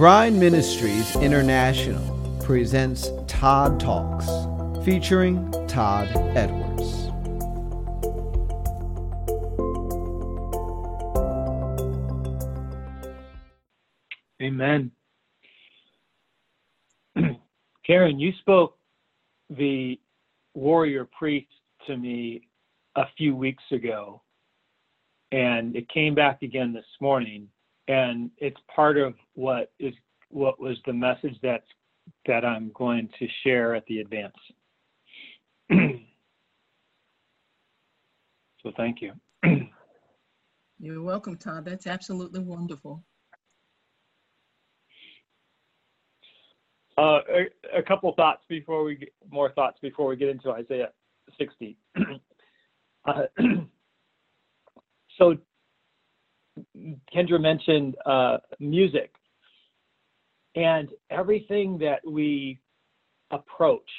BRIDE Ministries International presents Todd Talks, featuring Todd Edwards. Amen. Karen, you spoke the warrior priest to me a few weeks ago, and it came back again this morning, and it's part of what is what was the message that that I'm going to share at the advance. so thank you. You're welcome, Todd. That's absolutely wonderful. Uh, a, a, couple thoughts before we get, more thoughts before we get into Isaiah 60. uh, so Kendra mentioned uh, music, and everything that we approach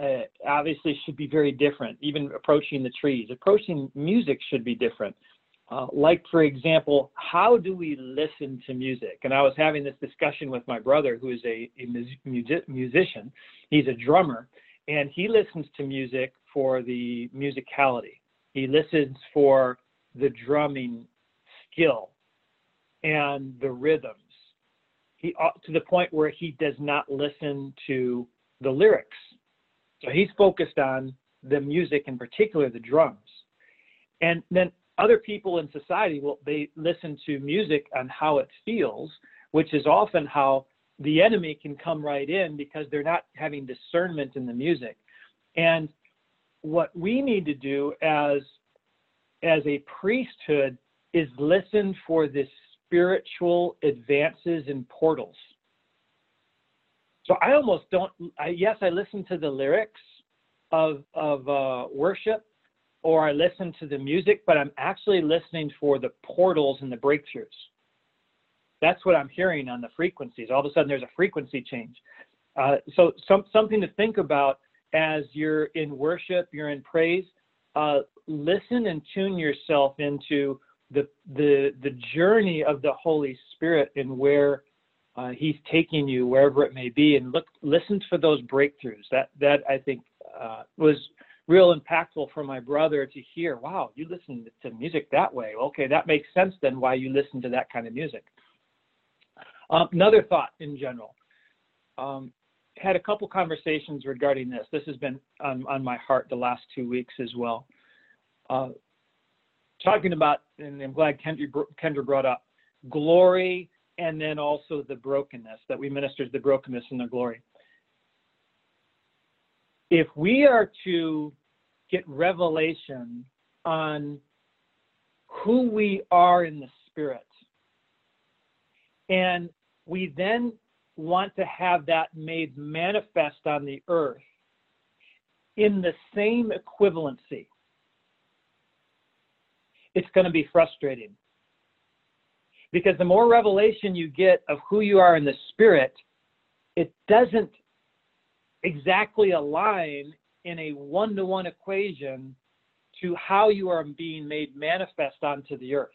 uh, obviously should be very different. Even approaching the trees, approaching music should be different. Uh, like, for example, how do we listen to music? And I was having this discussion with my brother, who is a, a music, musician. He's a drummer, and he listens to music for the musicality. He listens for the drumming skill and the rhythms. He uh, to the point where he does not listen to the lyrics. So he's focused on the music, in particular the drums. And then other people in society will they listen to music on how it feels, which is often how the enemy can come right in because they're not having discernment in the music. And what we need to do as as a priesthood is listen for the spiritual advances and portals. So I almost don't. I, yes, I listen to the lyrics of of uh, worship, or I listen to the music, but I'm actually listening for the portals and the breakthroughs. That's what I'm hearing on the frequencies. All of a sudden, there's a frequency change. Uh, so, some, something to think about as you're in worship, you're in praise. Uh, listen and tune yourself into the the the journey of the Holy Spirit and where uh, He's taking you, wherever it may be, and look, listen for those breakthroughs. That that I think uh, was real impactful for my brother to hear. Wow, you listen to music that way. Okay, that makes sense then. Why you listen to that kind of music. Um, another thought in general. Um, had a couple conversations regarding this. This has been on, on my heart the last two weeks as well. Uh, talking about, and I'm glad Kendra, Kendra brought up glory and then also the brokenness that we ministered the brokenness and the glory. If we are to get revelation on who we are in the spirit, and we then want to have that made manifest on the earth in the same equivalency it's going to be frustrating. Because the more revelation you get of who you are in the spirit, it doesn't exactly align in a one to one equation to how you are being made manifest onto the earth.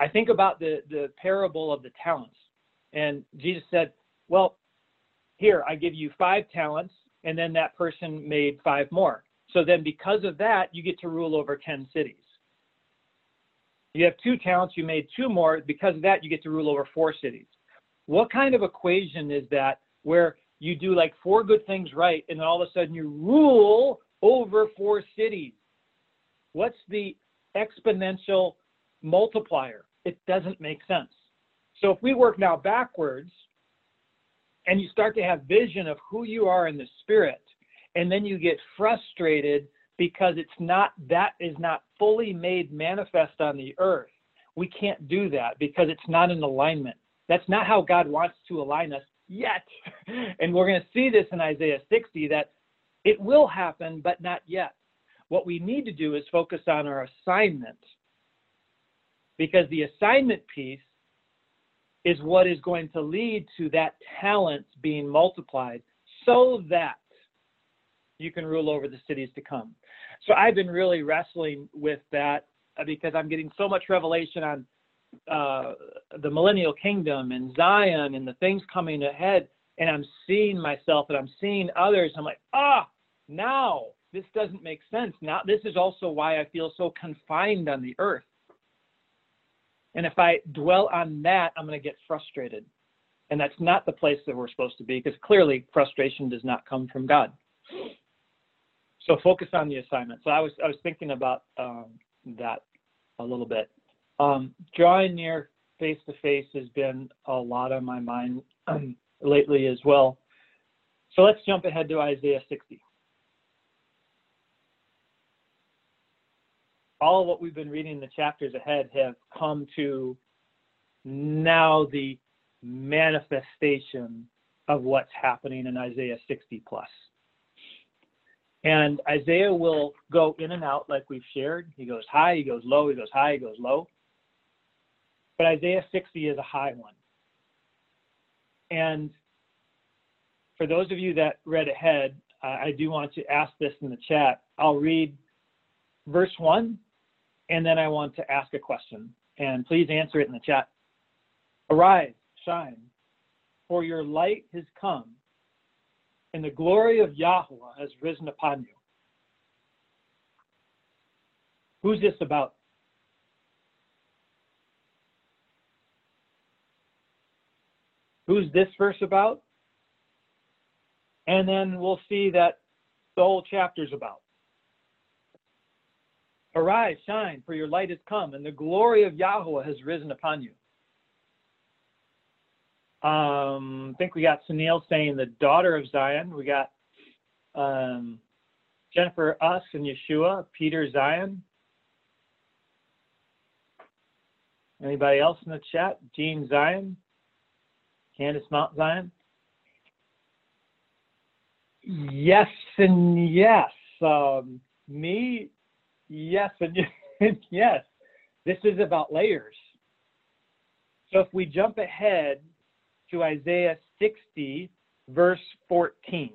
I think about the, the parable of the talents. And Jesus said, Well, here, I give you five talents, and then that person made five more. So then, because of that, you get to rule over 10 cities. You have two talents, you made two more. Because of that, you get to rule over four cities. What kind of equation is that where you do like four good things right and then all of a sudden you rule over four cities? What's the exponential multiplier? It doesn't make sense. So if we work now backwards and you start to have vision of who you are in the spirit, and then you get frustrated because it's not that is not fully made manifest on the earth. We can't do that because it's not in alignment. That's not how God wants to align us yet. and we're going to see this in Isaiah 60 that it will happen, but not yet. What we need to do is focus on our assignment because the assignment piece is what is going to lead to that talent being multiplied so that you can rule over the cities to come. So I've been really wrestling with that uh, because I'm getting so much revelation on uh, the millennial kingdom and Zion and the things coming ahead, and I'm seeing myself and I'm seeing others. I'm like, ah, now this doesn't make sense. Now this is also why I feel so confined on the earth. And if I dwell on that, I'm going to get frustrated. And that's not the place that we're supposed to be because clearly frustration does not come from God. So focus on the assignment. So I was I was thinking about um, that a little bit. Um, drawing near face to face has been a lot on my mind um, lately as well. So let's jump ahead to Isaiah 60. All what we've been reading in the chapters ahead have come to now the manifestation of what's happening in Isaiah 60 plus. And Isaiah will go in and out like we've shared. He goes high, he goes low, he goes high, he goes low. But Isaiah 60 is a high one. And for those of you that read ahead, I do want to ask this in the chat. I'll read verse 1 and then I want to ask a question. And please answer it in the chat. Arise, shine, for your light has come, and the glory of Yahweh has risen upon you. Who's this about? Who's this verse about? And then we'll see that the whole chapter's about. Arise, shine, for your light has come, and the glory of Yahweh has risen upon you. Um, I think we got Sunil saying the daughter of Zion. We got um, Jennifer Us and Yeshua, Peter Zion. Anybody else in the chat? Jean Zion, Candace Mount Zion. Yes and yes. Um, me, yes and yes. This is about layers. So if we jump ahead to Isaiah 60, verse 14.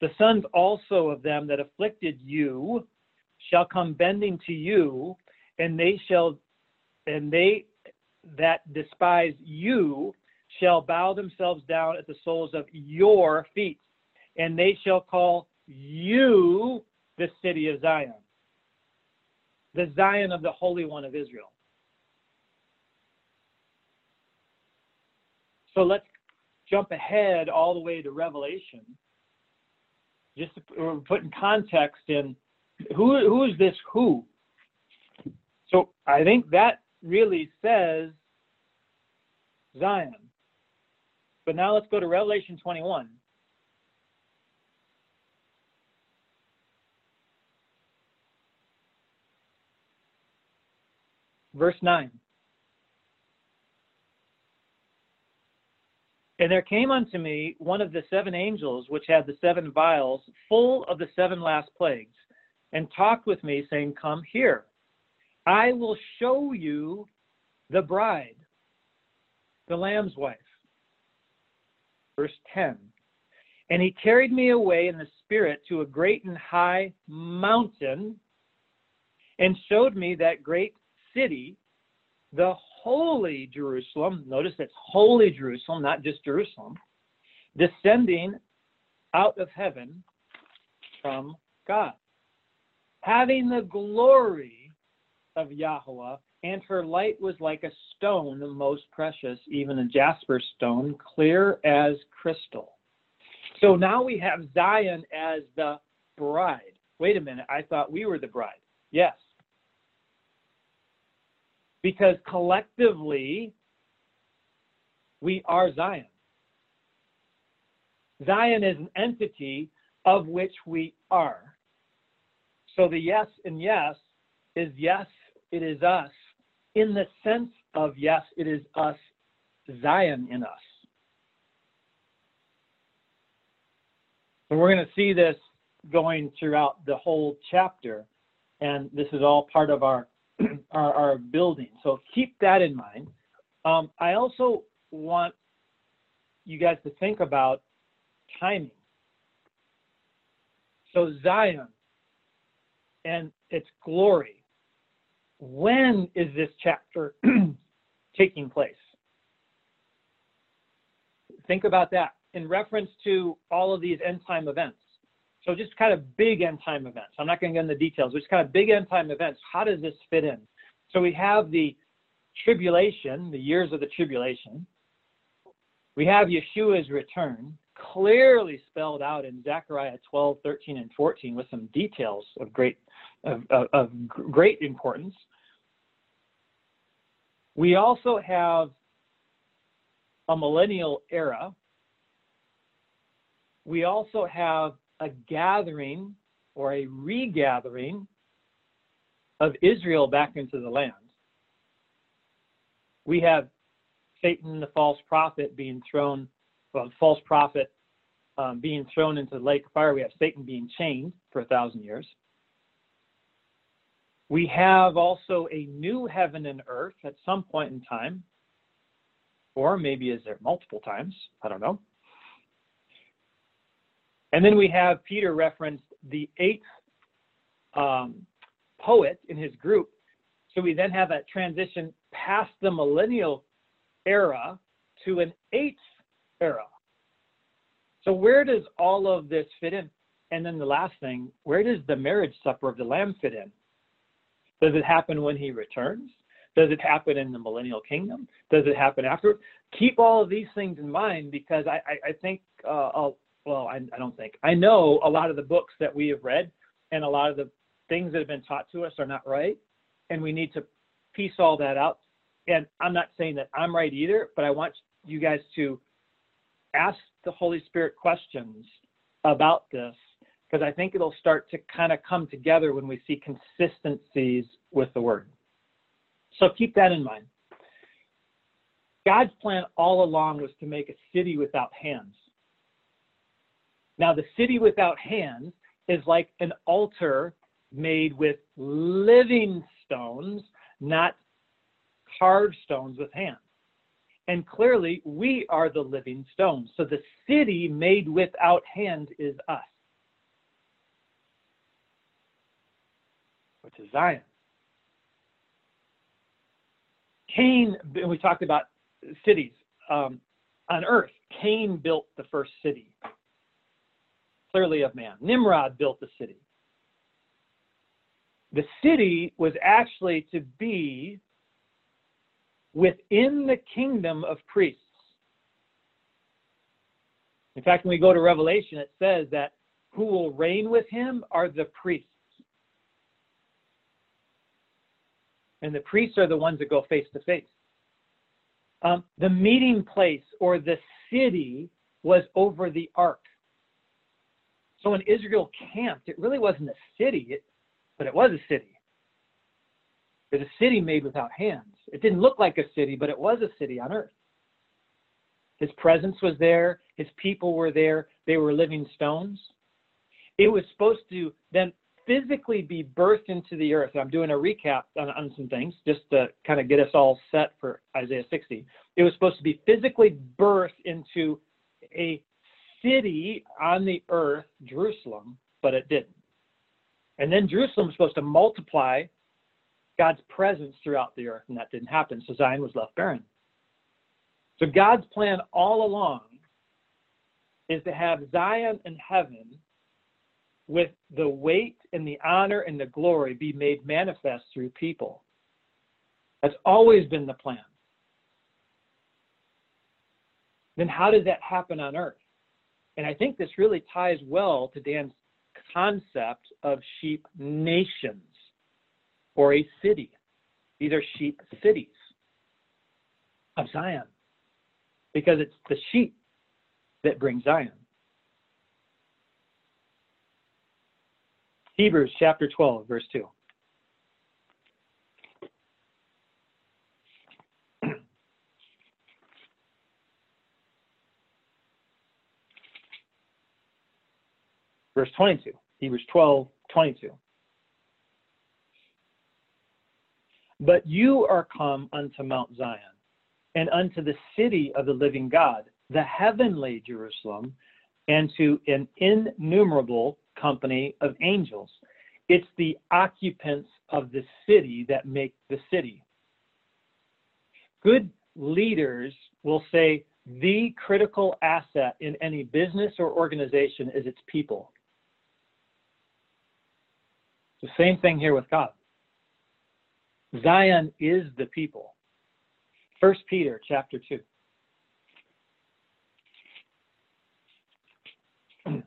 The sons also of them that afflicted you shall come bending to you, and they shall, and they that despise you shall bow themselves down at the soles of your feet, and they shall call you the city of Zion the Zion of the Holy One of Israel. So let's jump ahead all the way to Revelation. Just to uh, put in context in who who is this who? So I think that really says Zion. But now let's go to Revelation 21. Verse 9. And there came unto me one of the seven angels which had the seven vials full of the seven last plagues, and talked with me, saying, Come here. I will show you the bride, the Lamb's wife. Verse 10. And he carried me away in the Spirit to a great and high mountain, and showed me that great city, the holy Jerusalem, notice it's holy Jerusalem, not just Jerusalem, descending out of heaven from God, having the glory of Yahweh, and her light was like a stone, the most precious, even a jasper stone, clear as crystal. So now we have Zion as the bride. Wait a minute, I thought we were the bride. Yes, because collectively we are Zion. Zion is an entity of which we are. So the yes and yes is yes, it is us, in the sense of yes, it is us, Zion in us. And we're going to see this going throughout the whole chapter, and this is all part of our our, our building. So keep that in mind. Um, I also want you guys to think about timing. So Zion, and its glory. When is this chapter taking place? Think about that in reference to all of these end time events. So just kind of big end time events. I'm not going to get into details, just kind of big end time events. How does this fit in? So we have the tribulation, the years of the tribulation. We have Yeshua's return, clearly spelled out in Zechariah 12, 13, and 14 with some details of great, of, of, of great importance. We also have a millennial era. We also have a gathering or a regathering of Israel back into the land. We have Satan, the false prophet, being thrown, well, false prophet um, being thrown into the lake of fire. We have Satan being chained for a thousand years. We have also a new heaven and earth at some point in time, or maybe is there multiple times? I don't know. And then we have Peter referenced the eighth um, poet in his group. So we then have that transition past the millennial era to an eighth era. So where does all of this fit in? And then the last thing, where does the marriage supper of the Lamb fit in? Does it happen when he returns? Does it happen in the millennial kingdom? Does it happen after? Keep all of these things in mind because I, I, I think, uh, well, I, I don't think, I know a lot of the books that we have read and a lot of the things that have been taught to us are not right. And we need to piece all that out. And I'm not saying that I'm right either, but I want you guys to ask the Holy Spirit questions about this because I think it'll start to kind of come together when we see consistencies with the word. So keep that in mind. God's plan all along was to make a city without hands. Now, the city without hands is like an altar made with living stones, not carved stones with hands. And clearly, we are the living stones. So the city made without hands is us, which is Zion. Cain, we talked about cities um, on earth. Cain built the first city, clearly of man. Nimrod built the city. The city was actually to be within the kingdom of priests. In fact, when we go to Revelation, it says that who will reign with him are the priests. And the priests are the ones that go face to face. Um, the meeting place or the city was over the ark. So when Israel camped, it really wasn't a city, it, but it was a city. It was a city made without hands. It didn't look like a city, but it was a city on earth. His presence was there, his people were there, they were living stones. It was supposed to then physically be birthed into the earth. I'm doing a recap on, on some things just to kind of get us all set for Isaiah 60. It was supposed to be physically birthed into a city on the earth, Jerusalem, but it didn't. And then Jerusalem was supposed to multiply God's presence throughout the earth, and that didn't happen. So Zion was left barren. So God's plan all along is to have Zion in heaven with the weight and the honor and the glory be made manifest through people. That's always been the plan. Then how does that happen on earth? And I think this really ties well to Dan's concept of sheep nations or a city. These are sheep cities of Zion because it's the sheep that bring Zion. Hebrews chapter 12, verse 2. Verse 22. Hebrews 12, 22. But you are come unto Mount Zion, and unto the city of the living God, the heavenly Jerusalem, and to an innumerable company of angels, It's the occupants of the city that make the city. Good leaders will say the critical asset in any business or organization is its people. The same thing here with God. Zion is the people. First Peter chapter 2.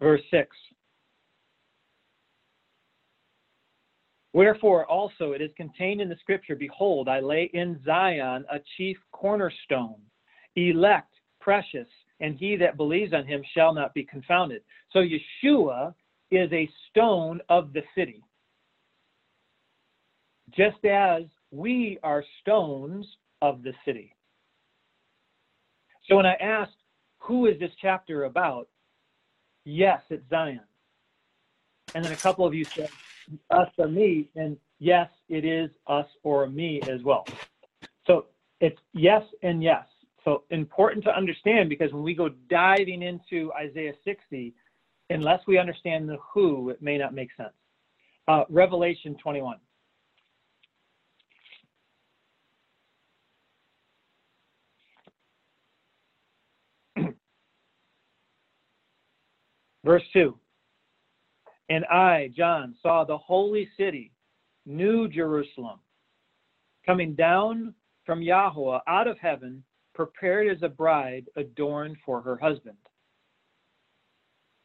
Verse 6. Wherefore also it is contained in the scripture, Behold, I lay in Zion a chief cornerstone, elect, precious, and he that believes on him shall not be confounded. So Yeshua is a stone of the city. Just as we are stones of the city. So when I asked, who is this chapter about? Yes, it's Zion. And then a couple of you said, us or me, and yes, it is us or me as well. So it's yes and yes. So important to understand because when we go diving into Isaiah 60, unless we understand the who, it may not make sense. Uh, Revelation 21. Verse 2 And I, John, saw the holy city, New Jerusalem, coming down from Yahweh out of heaven, prepared as a bride adorned for her husband.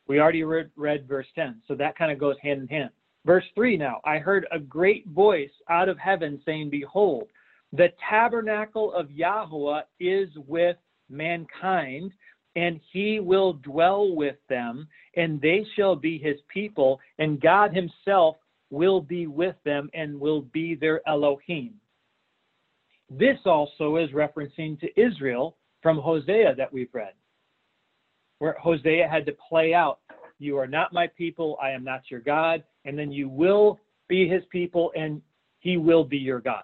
We already read, read verse 10, so that kind of goes hand in hand. Verse 3 now I heard a great voice out of heaven saying, Behold, the tabernacle of Yahweh is with mankind, and he will dwell with them, and they shall be his people, and God himself will be with them and will be their Elohim. This also is referencing to Israel from Hosea that we've read, where Hosea had to play out, You are not my people, I am not your God, and then you will be his people, and he will be your God.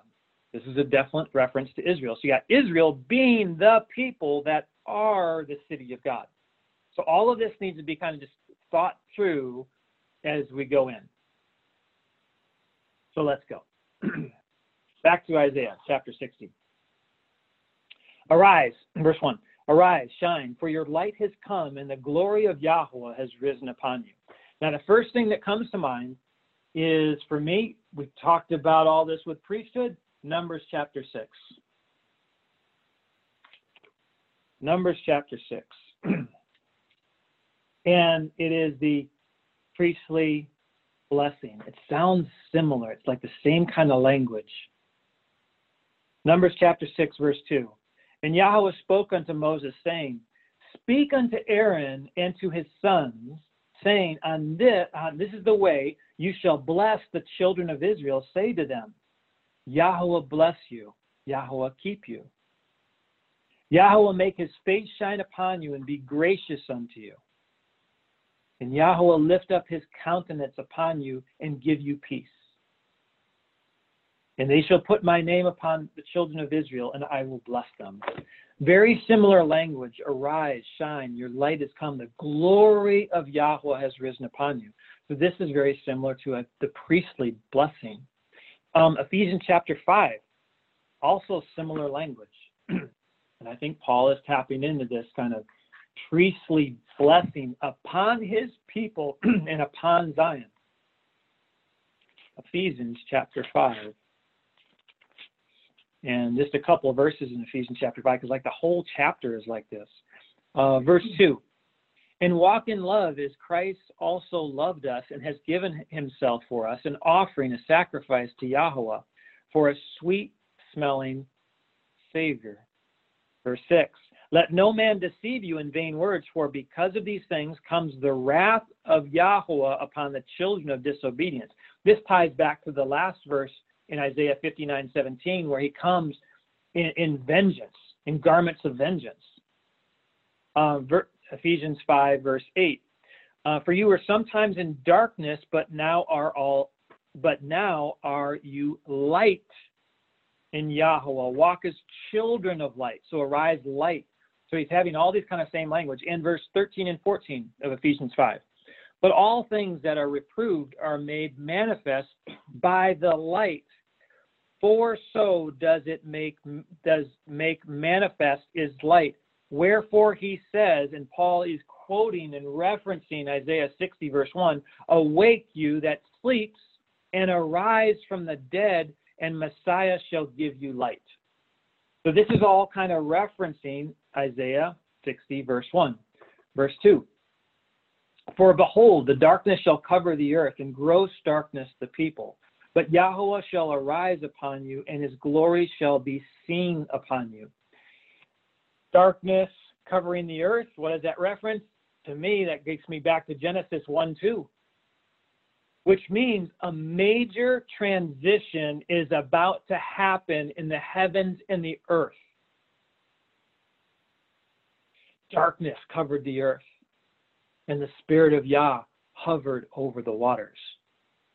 This is a definite reference to Israel. So you got Israel being the people that are the city of God. So all of this needs to be kind of just thought through as we go in. So let's go. Back to Isaiah chapter 60. Arise, verse 1. Arise, shine, for your light has come, and the glory of Yahweh has risen upon you. Now, the first thing that comes to mind is for me, we talked about all this with priesthood, Numbers chapter 6. Numbers chapter 6. and it is the priestly blessing. It sounds similar, it's like the same kind of language. Numbers chapter 6, verse 2. And Yahweh spoke unto Moses, saying, Speak unto Aaron and to his sons, saying, On this, on this is the way you shall bless the children of Israel. Say to them, Yahweh bless you, Yahweh keep you. Yahweh make his face shine upon you and be gracious unto you. And Yahweh lift up his countenance upon you and give you peace. And they shall put my name upon the children of Israel, and I will bless them. Very similar language. Arise, shine, your light has come. The glory of Yahweh has risen upon you. So this is very similar to a, the priestly blessing. Um, Ephesians chapter 5, also similar language. And I think Paul is tapping into this kind of priestly blessing upon his people and upon Zion. Ephesians chapter 5. And just a couple of verses in Ephesians chapter 5, because like the whole chapter is like this. Uh, verse 2 And walk in love as Christ also loved us and has given himself for us, an offering, a sacrifice to Yahweh for a sweet smelling Savior. Verse 6 Let no man deceive you in vain words, for because of these things comes the wrath of Yahweh upon the children of disobedience. This ties back to the last verse in Isaiah 59 17, where he comes in, in vengeance, in garments of vengeance. Uh, ver- Ephesians 5, verse 8. Uh, for you were sometimes in darkness, but now are all, but now are you light in Yahweh. Walk as children of light. So arise light. So he's having all these kind of same language in verse 13 and 14 of Ephesians 5. But all things that are reproved are made manifest by the light. For so does it make does make manifest is light. Wherefore he says, and Paul is quoting and referencing Isaiah 60 verse 1, awake you that sleeps and arise from the dead and Messiah shall give you light. So this is all kind of referencing Isaiah 60, verse 1. Verse 2 For behold, the darkness shall cover the earth, and gross darkness the people. But Yahweh shall arise upon you, and his glory shall be seen upon you. Darkness covering the earth, what is that reference? To me, that takes me back to Genesis 1 2 which means a major transition is about to happen in the heavens and the earth. Darkness covered the earth, and the Spirit of Yah hovered over the waters.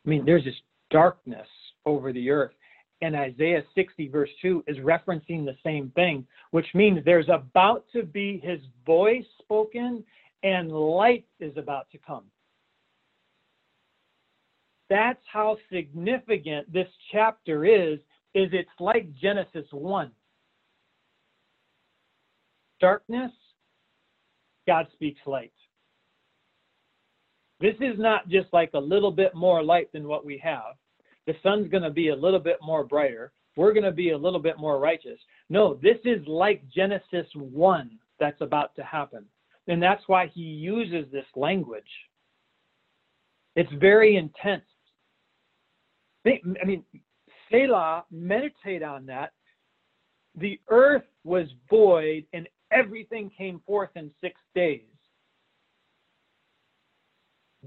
I mean, there's this darkness over the earth. And Isaiah 60, verse 2, is referencing the same thing, which means there's about to be his voice spoken and light is about to come. That's how significant this chapter is, is it's like Genesis 1. Darkness, God speaks light. This is not just like a little bit more light than what we have. The sun's going to be a little bit more brighter. We're going to be a little bit more righteous. No, this is like Genesis 1 that's about to happen. And that's why he uses this language. It's very intense. I mean, Selah, meditate on that. The earth was void and everything came forth in six days.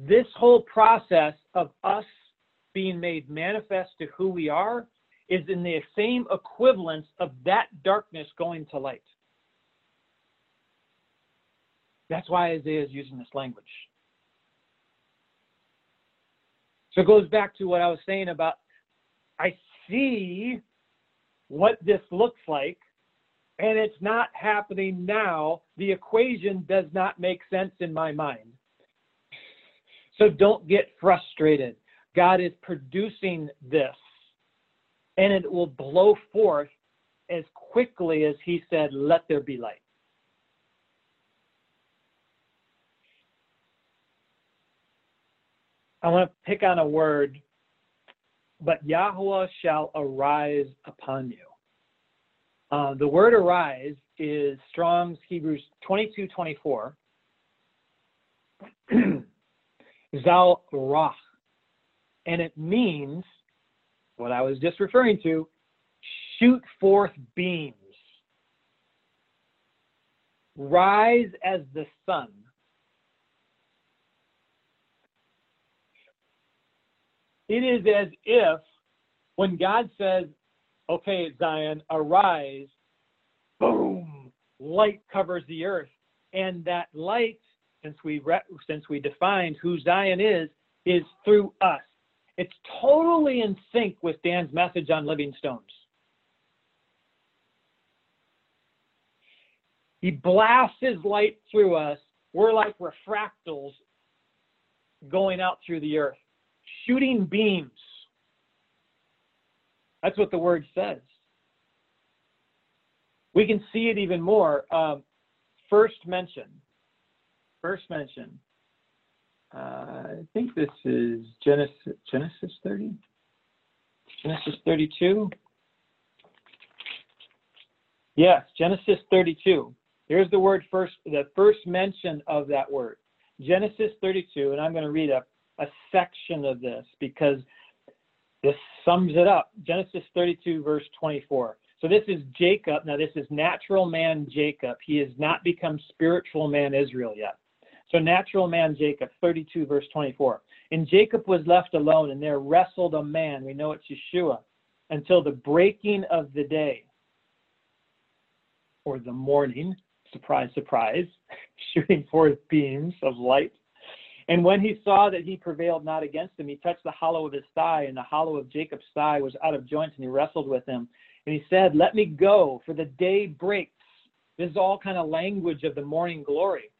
This whole process of us being made manifest to who we are is in the same equivalence of that darkness going to light. That's why Isaiah is using this language. So it goes back to what I was saying about I see what this looks like, and it's not happening now. The equation does not make sense in my mind. So don't get frustrated. God is producing this, and it will blow forth as quickly as He said, Let there be light. I want to pick on a word, but Yahweh shall arise upon you. Uh, the word arise is Strong's Hebrews 22 24. Zarach. And it means what I was just referring to shoot forth beams. Rise as the sun It is as if when God says, okay, Zion, arise, boom, light covers the earth. And that light, since we, re- since we defined who Zion is, is through us. It's totally in sync with Dan's message on living stones. He blasts his light through us. We're like refractals going out through the earth shooting beams. That's what the word says. We can see it even more. Um, first mention. First mention. Uh, I think this is Genesis, Genesis 30? Genesis 32? Yes, Genesis 32. Here's the word first, the first mention of that word. Genesis 32, and I'm going to read a a section of this because this sums it up. Genesis 32, verse 24. So this is Jacob. Now, this is natural man Jacob. He has not become spiritual man Israel yet. So, natural man Jacob, 32, verse 24. And Jacob was left alone, and there wrestled a man, we know it's Yeshua, until the breaking of the day or the morning. Surprise, surprise, shooting forth beams of light. And when he saw that he prevailed not against him, he touched the hollow of his thigh, and the hollow of Jacob's thigh was out of joint, and he wrestled with him. And he said, Let me go, for the day breaks. This is all kind of language of the morning glory,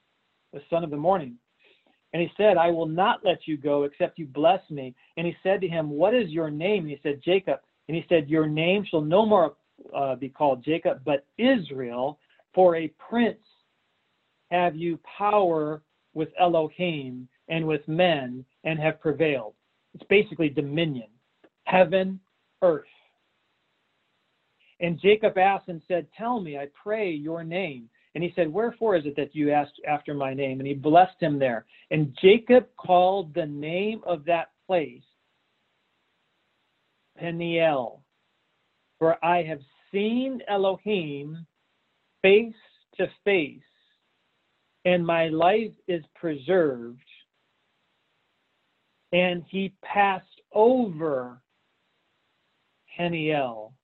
the son of the morning. And he said, I will not let you go except you bless me. And he said to him, What is your name? And he said, Jacob. And he said, Your name shall no more uh, be called Jacob, but Israel, for a prince have you power with Elohim and with men and have prevailed. It's basically dominion, heaven, earth. And Jacob asked and said, Tell me, I pray, your name. And he said, Wherefore is it that you asked after my name? And he blessed him there. And Jacob called the name of that place Peniel, for I have seen Elohim face to face, and my life is preserved. And he passed over Peniel.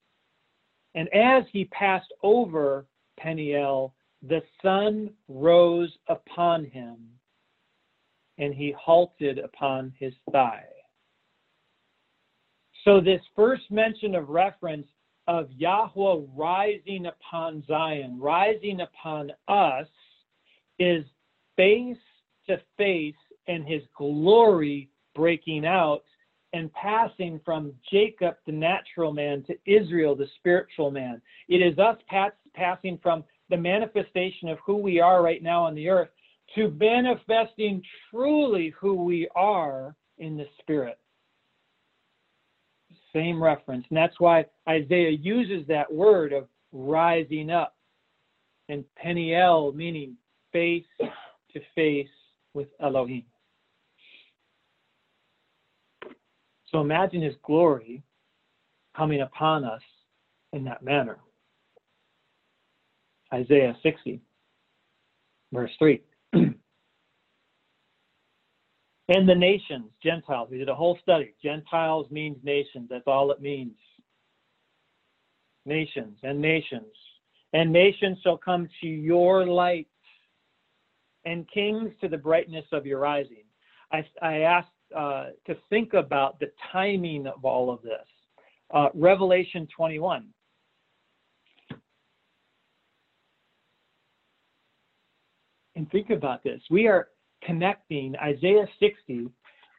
And as he passed over Peniel, the sun rose upon him, and he halted upon his thigh. So, this first mention of reference of Yahweh rising upon Zion, rising upon us, is face to face and his glory breaking out and passing from Jacob, the natural man, to Israel, the spiritual man. It is us passing from the manifestation of who we are right now on the earth to manifesting truly who we are in the spirit. Same reference. And that's why Isaiah uses that word of rising up. And Peniel, meaning face to face with Elohim. So imagine his glory coming upon us in that manner. Isaiah 60, verse 3. and the nations, Gentiles. We did a whole study. Gentiles means nations. That's all it means. Nations and nations. And nations shall come to your light, and kings to the brightness of your rising. I, I asked uh, to think about the timing of all of this. Uh, Revelation 21. And think about this. We are connecting Isaiah 60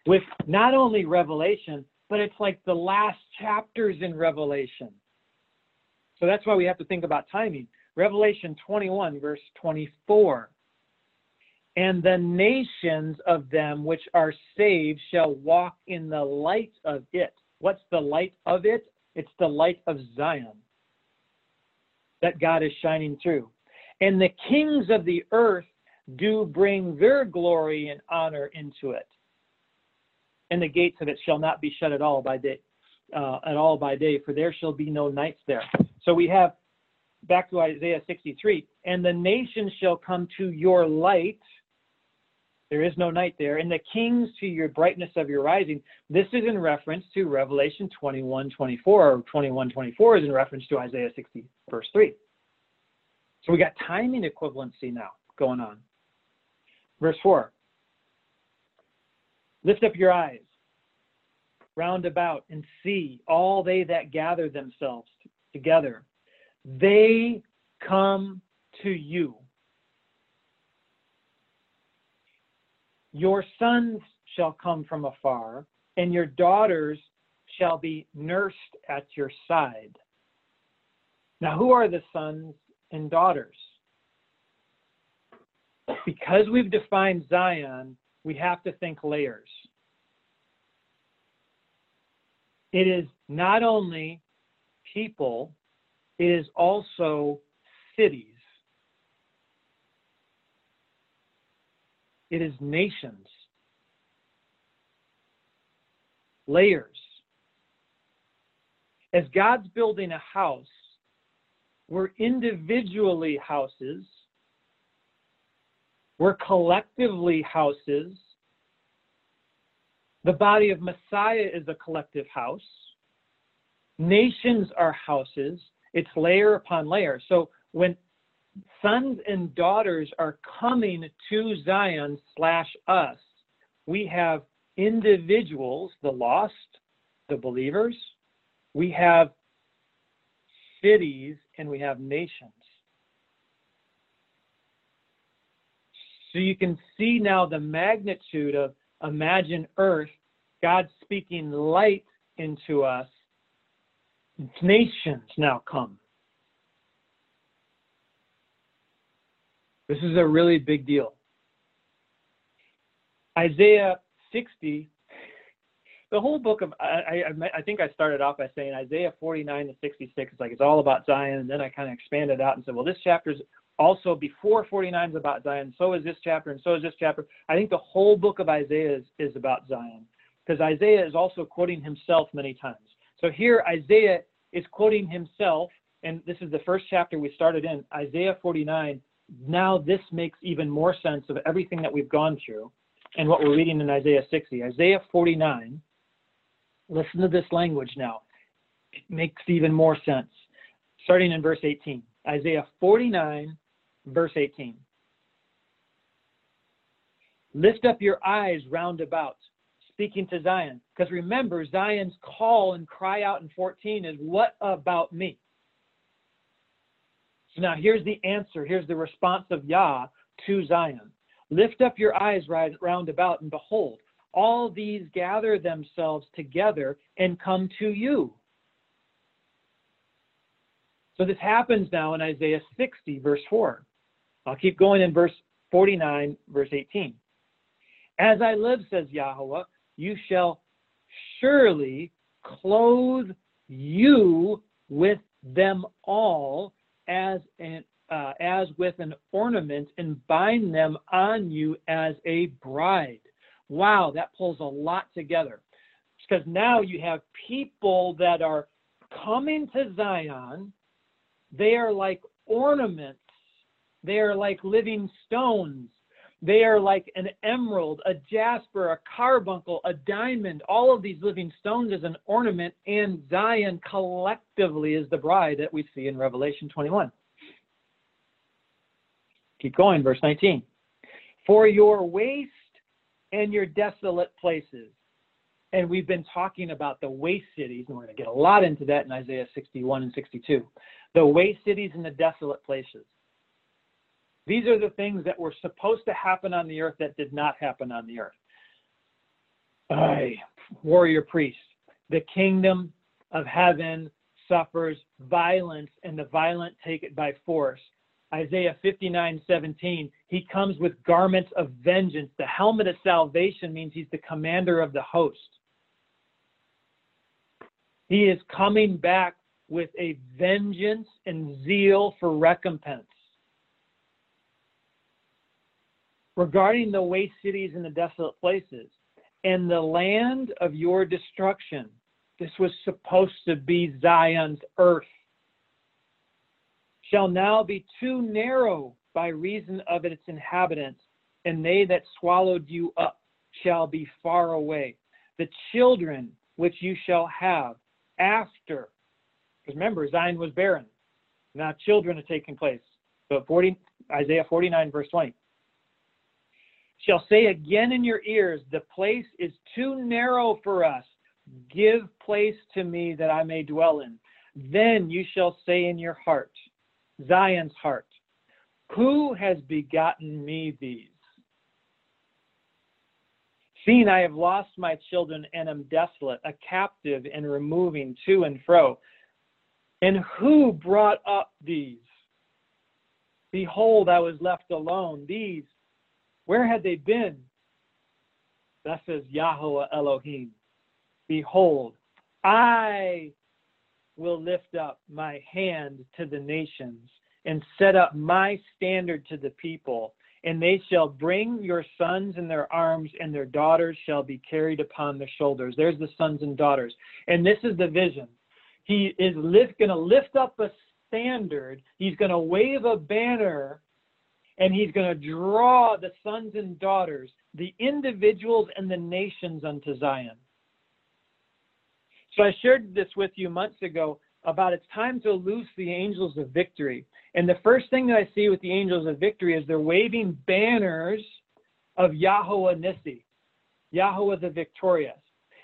with not only Revelation, but it's like the last chapters in Revelation. So that's why we have to think about timing. Revelation 21, verse 24. And the nations of them which are saved shall walk in the light of it. What's the light of it? It's the light of Zion that God is shining through. And the kings of the earth do bring their glory and honor into it. And the gates of it shall not be shut at all by day, uh, at all by day, for there shall be no nights there. So we have back to Isaiah 63, and the nations shall come to your light. There is no night there, and the kings to your brightness of your rising. This is in reference to Revelation 21, 24, or 21, 24 is in reference to Isaiah 60, verse 3. So we got timing equivalency now going on. Verse 4 Lift up your eyes round about and see all they that gather themselves together. They come to you. Your sons shall come from afar, and your daughters shall be nursed at your side. Now, who are the sons and daughters? Because we've defined Zion, we have to think layers. It is not only people, it is also cities. It is nations. Layers. As God's building a house, we're individually houses we're collectively houses. The body of Messiah is a collective house. Nations are houses. It's layer upon layer. So when sons and daughters are coming to Zion slash us, we have individuals, the lost, the believers, we have cities, and we have nations. So you can see now the magnitude of imagine earth, God speaking light into us. Nations now come. This is a really big deal. Isaiah 60 the whole book of I, I, I think I started off by saying Isaiah 49 to 66 is like it's all about Zion, and then I kind of expanded out and said, well, this chapter is also before 49 is about Zion. So is this chapter, and so is this chapter. I think the whole book of Isaiah is, is about Zion because Isaiah is also quoting himself many times. So here Isaiah is quoting himself, and this is the first chapter we started in Isaiah 49. Now this makes even more sense of everything that we've gone through and what we're reading in Isaiah 60. Isaiah 49 Listen to this language now. It makes even more sense. Starting in verse 18, Isaiah 49, verse 18. Lift up your eyes round about, speaking to Zion. Because remember, Zion's call and cry out in 14 is, What about me? So now here's the answer. Here's the response of Yah to Zion. Lift up your eyes round about, and behold, all these gather themselves together and come to you. So this happens now in Isaiah 60, verse 4. I'll keep going in verse 49, verse 18. As I live, says Yahweh, you shall surely clothe you with them all as an uh, as with an ornament and bind them on you as a bride wow, that pulls a lot together. Because now you have people that are coming to Zion, they are like ornaments, they are like living stones. They are like an emerald, a jasper, a carbuncle, a diamond. All of these living stones as an ornament, and Zion collectively is the bride that we see in Revelation 21. Keep going, verse 19. For your waste and your desolate places. And we've been talking about the waste cities, and we're going to get a lot into that in Isaiah 61 and 62. The waste cities and the desolate places. These are the things that were supposed to happen on the earth that did not happen on the earth. Aye, warrior priest, the kingdom of heaven suffers violence, and the violent take it by force. Isaiah 59 17, he comes with garments of vengeance. The helmet of salvation means he's the commander of the host. He is coming back with a vengeance and zeal for recompense. Regarding the waste cities and the desolate places, and the land of your destruction, this was supposed to be Zion's earth shall now be too narrow by reason of its inhabitants, and they that swallowed you up shall be far away. The children which you shall have after, because remember, Zion was barren. Now children are taking place. So 40, Isaiah 49, verse 20. Shall say again in your ears, The place is too narrow for us. Give place to me that I may dwell in. Then you shall say in your heart, Zion's heart. Who has begotten me these? Seeing I have lost my children and am desolate, a captive and removing to and fro. And who brought up these? Behold, I was left alone. These, where had they been? Thus says Yahweh Elohim. Behold, I will lift up my hand to the nations and set up my standard to the people. And they shall bring your sons in their arms, and their daughters shall be carried upon their shoulders. There's the sons and daughters. And this is the vision. He is going to lift up a standard, he's going to wave a banner, and he's going to draw the sons and daughters, the individuals and the nations unto Zion. So I shared this with you months ago about it's time to loose the angels of victory. And the first thing that I see with the angels of victory is they're waving banners of Yahweh Nissi, Yahweh the victorious.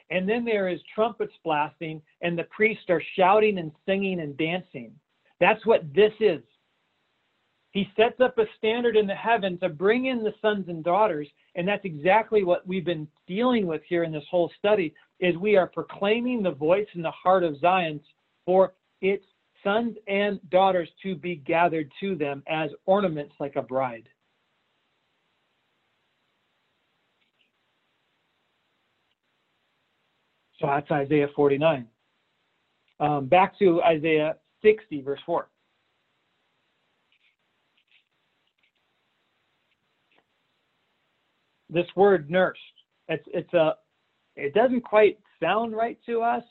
And then there is trumpets blasting, and the priests are shouting and singing and dancing. That's what this is. He sets up a standard in the heaven to bring in the sons and daughters, and that's exactly what we've been dealing with here in this whole study is we are proclaiming the voice in the heart of Zion for its sons and daughters to be gathered to them as ornaments like a bride. So that's Isaiah 49. Um, back to Isaiah 60, verse 4. This word nursed, it's, it's a, it doesn't quite sound right to us.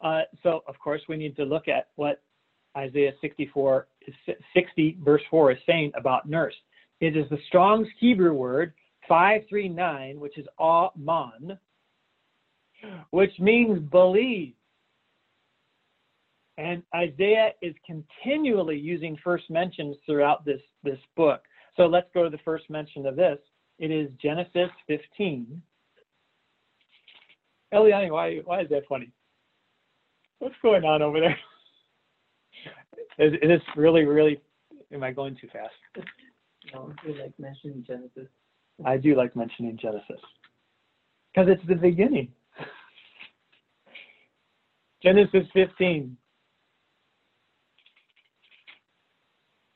Uh, so, of course, we need to look at what Isaiah 64, 60, verse 4 is saying about nurse. It is the Strong's Hebrew word 539, which is aman, which means believe. And Isaiah is continually using first mentions throughout this, this book. So let's go to the first mention of this. It is Genesis 15. Eliani, why, why is that funny? What's going on over there? Is, is this really, really, am I going too fast? No, you like mentioning Genesis. I do like mentioning Genesis because it's the beginning. Genesis 15.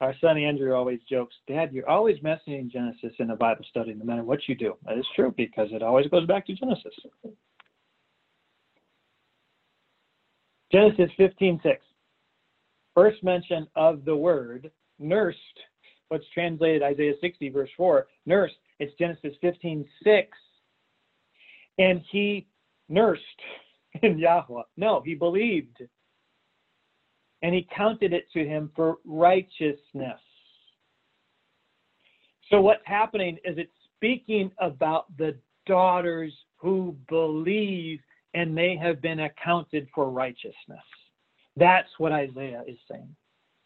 Our son Andrew always jokes, Dad, you're always mentioning Genesis in a Bible study, no matter what you do. That is true because it always goes back to Genesis. Genesis 15 6. First mention of the word nursed, what's translated Isaiah 60, verse 4, nursed. It's Genesis 15 6. And he nursed in Yahweh. No, he believed. And he counted it to him for righteousness. So what's happening is it's speaking about the daughters who believe and they have been accounted for righteousness. That's what Isaiah is saying.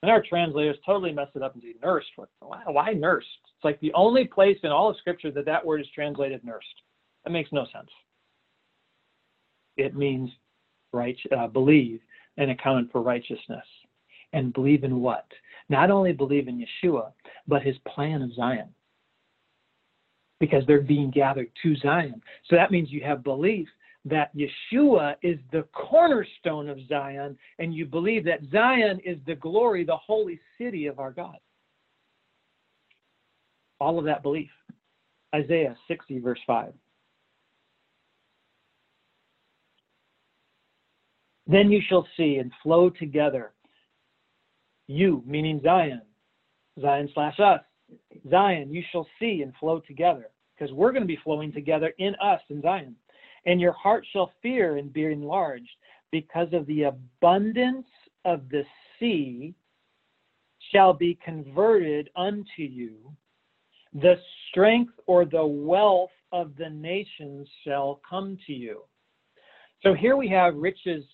And our translators totally mess it up and say nursed. Why, why nursed? It's like the only place in all of Scripture that that word is translated nursed. That makes no sense. It means right, uh, believe and accounted for righteousness. And believe in what? Not only believe in Yeshua, but his plan of Zion. Because they're being gathered to Zion. So that means you have belief that Yeshua is the cornerstone of Zion, and you believe that Zion is the glory, the holy city of our God. All of that belief. Isaiah 60, verse 5. Then you shall see and flow together. You, meaning Zion, Zion slash us. Zion, you shall see and flow together because we're going to be flowing together in us in Zion and your heart shall fear and be enlarged because of the abundance of the sea shall be converted unto you the strength or the wealth of the nations shall come to you so here we have riches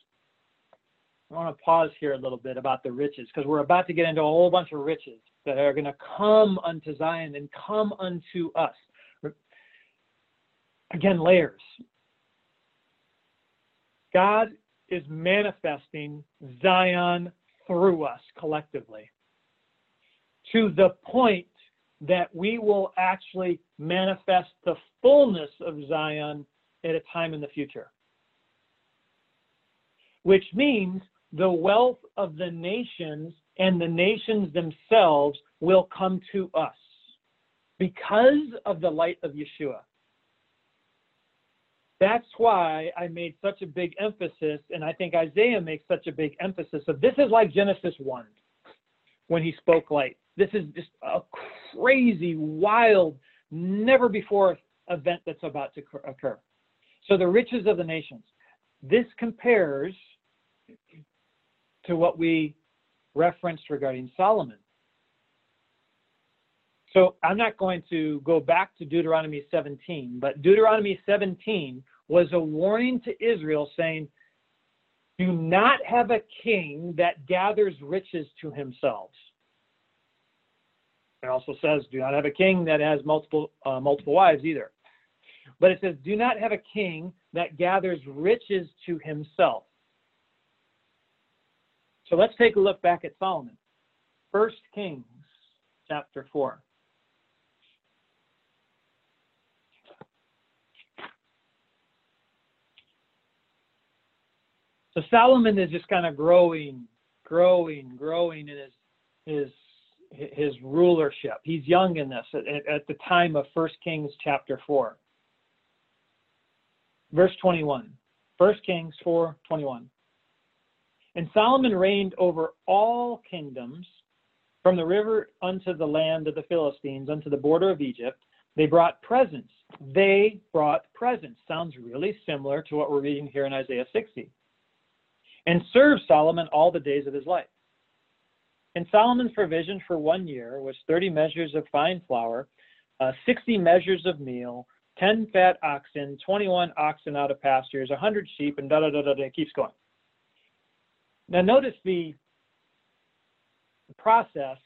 i want to pause here a little bit about the riches because we're about to get into a whole bunch of riches that are going to come unto zion and come unto us again layers God is manifesting Zion through us collectively to the point that we will actually manifest the fullness of Zion at a time in the future. Which means the wealth of the nations and the nations themselves will come to us because of the light of Yeshua. That's why I made such a big emphasis, and I think Isaiah makes such a big emphasis of this is like Genesis 1 when he spoke light. This is just a crazy, wild, never before event that's about to occur. So, the riches of the nations. This compares to what we referenced regarding Solomon. So I'm not going to go back to Deuteronomy 17, but Deuteronomy 17 was a warning to Israel saying, Do not have a king that gathers riches to himself. It also says, Do not have a king that has multiple, uh, multiple wives either. But it says, Do not have a king that gathers riches to himself. So let's take a look back at Solomon. First Kings chapter 4. So Solomon is just kind of growing, growing, growing in his his his rulership. He's young in this at, at the time of First Kings chapter 4. Verse 21. 1 Kings 4 21. And Solomon reigned over all kingdoms from the river unto the land of the Philistines, unto the border of Egypt. They brought presents. They brought presents. Sounds really similar to what we're reading here in Isaiah 60. And served Solomon all the days of his life. And Solomon's provision for one year was 30 measures of fine flour, uh, 60 measures of meal, 10 fat oxen, 21 oxen out of pastures, 100 sheep, and da da da da da. It keeps going. Now, notice the process.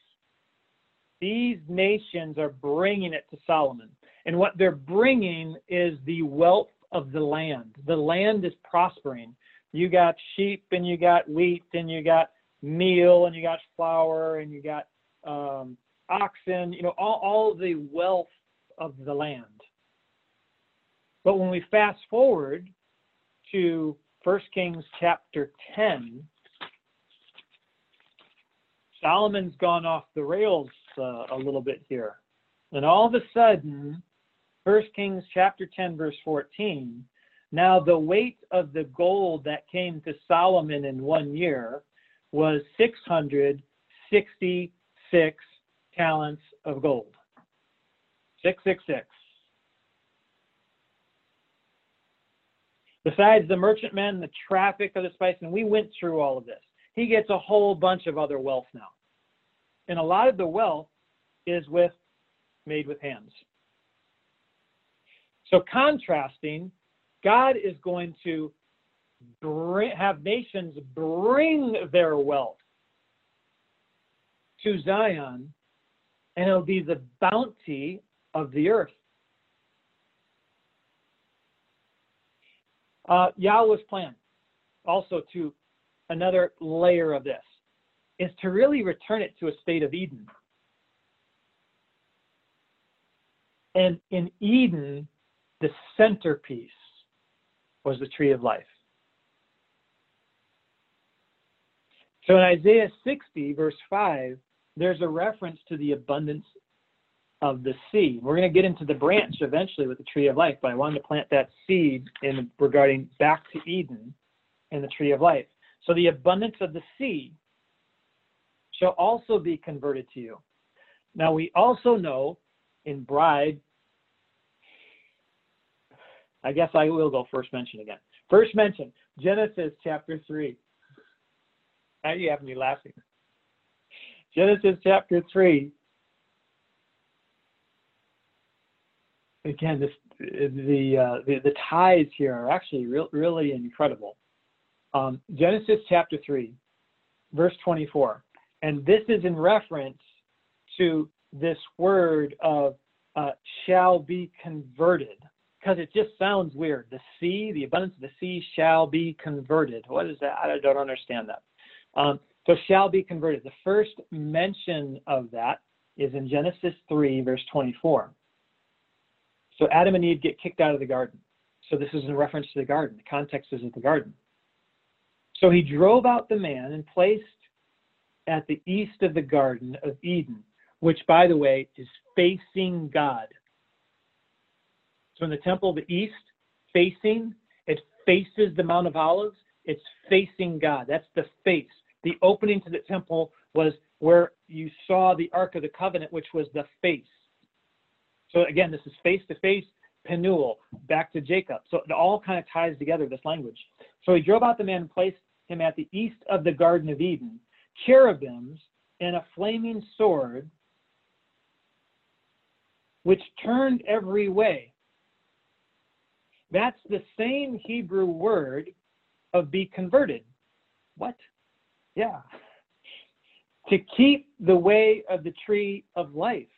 These nations are bringing it to Solomon. And what they're bringing is the wealth of the land. The land is prospering. You got sheep, and you got wheat, and you got meal, and you got flour, and you got um, oxen, you know, all, all the wealth of the land. But when we fast forward to 1 Kings chapter 10, Solomon's gone off the rails uh, a little bit here. And all of a sudden, 1 Kings chapter 10, verse 14, now the weight of the gold that came to Solomon in one year was 666 talents of gold. 666. Besides the merchantmen, the traffic of the spice, and we went through all of this he gets a whole bunch of other wealth now. And a lot of the wealth is with made with hands. So contrasting, God is going to bring, have nations bring their wealth to Zion, and it'll be the bounty of the earth. Uh, Yahweh's plan also to another layer of this is to really return it to a state of Eden. And in Eden, the centerpiece was the tree of life. So in Isaiah 60, verse 5, there's a reference to the abundance of the seed. We're going to get into the branch eventually with the tree of life, but I wanted to plant that seed in regarding back to Eden and the tree of life. So the abundance of the sea shall also be converted to you. Now we also know in bride, I guess I will go first mention again. First mention, Genesis chapter 3. Now you have me laughing. Genesis chapter 3. Again, this, the, uh, the the ties here are actually real, really incredible um, Genesis chapter 3, verse 24. And this is in reference to this word of uh, shall be converted, because it just sounds weird. The sea, the abundance of the sea shall be converted. What is that? I don't understand that. Um, so shall be converted. The first mention of that is in Genesis 3, verse 24. So Adam and Eve get kicked out of the garden. So this is in reference to the garden. The context is of the garden. So he drove out the man and placed at the east of the Garden of Eden, which, by the way, is facing God. So in the temple of the east, facing, it faces the Mount of Olives, it's facing God. That's the face. The opening to the temple was where you saw the Ark of the Covenant, which was the face. So again, this is face to face, Penuel, back to Jacob. So it all kind of ties together, this language. So he drove out the man and placed him at the east of the Garden of Eden, cherubims and a flaming sword, which turned every way. That's the same Hebrew word of be converted. What? Yeah. To keep the way of the tree of life.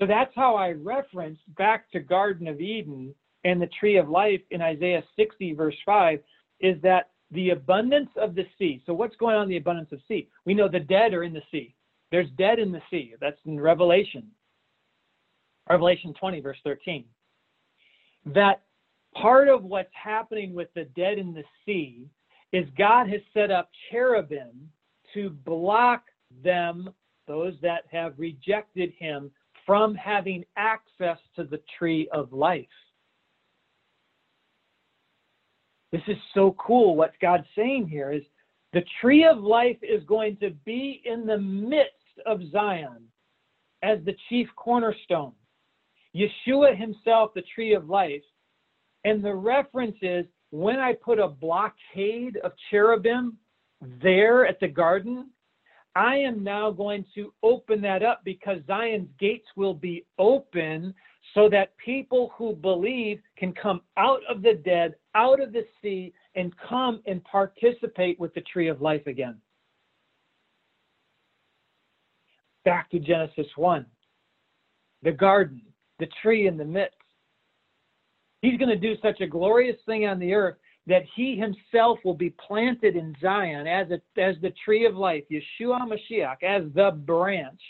So that's how I reference back to Garden of Eden and the tree of life in Isaiah 60, verse 5, is that the abundance of the sea. So what's going on in the abundance of sea? We know the dead are in the sea. There's dead in the sea. That's in Revelation. Revelation 20, verse 13. That part of what's happening with the dead in the sea is God has set up cherubim to block them, those that have rejected him, from having access to the tree of life. This is so cool. What God's saying here is the tree of life is going to be in the midst of Zion as the chief cornerstone. Yeshua himself, the tree of life. And the reference is when I put a blockade of cherubim there at the garden, I am now going to open that up because Zion's gates will be open so that people who believe can come out of the dead, out of the sea, and come and participate with the tree of life again. Back to Genesis 1 the garden, the tree in the midst. He's going to do such a glorious thing on the earth that he himself will be planted in Zion as, a, as the tree of life, Yeshua Mashiach, as the branch,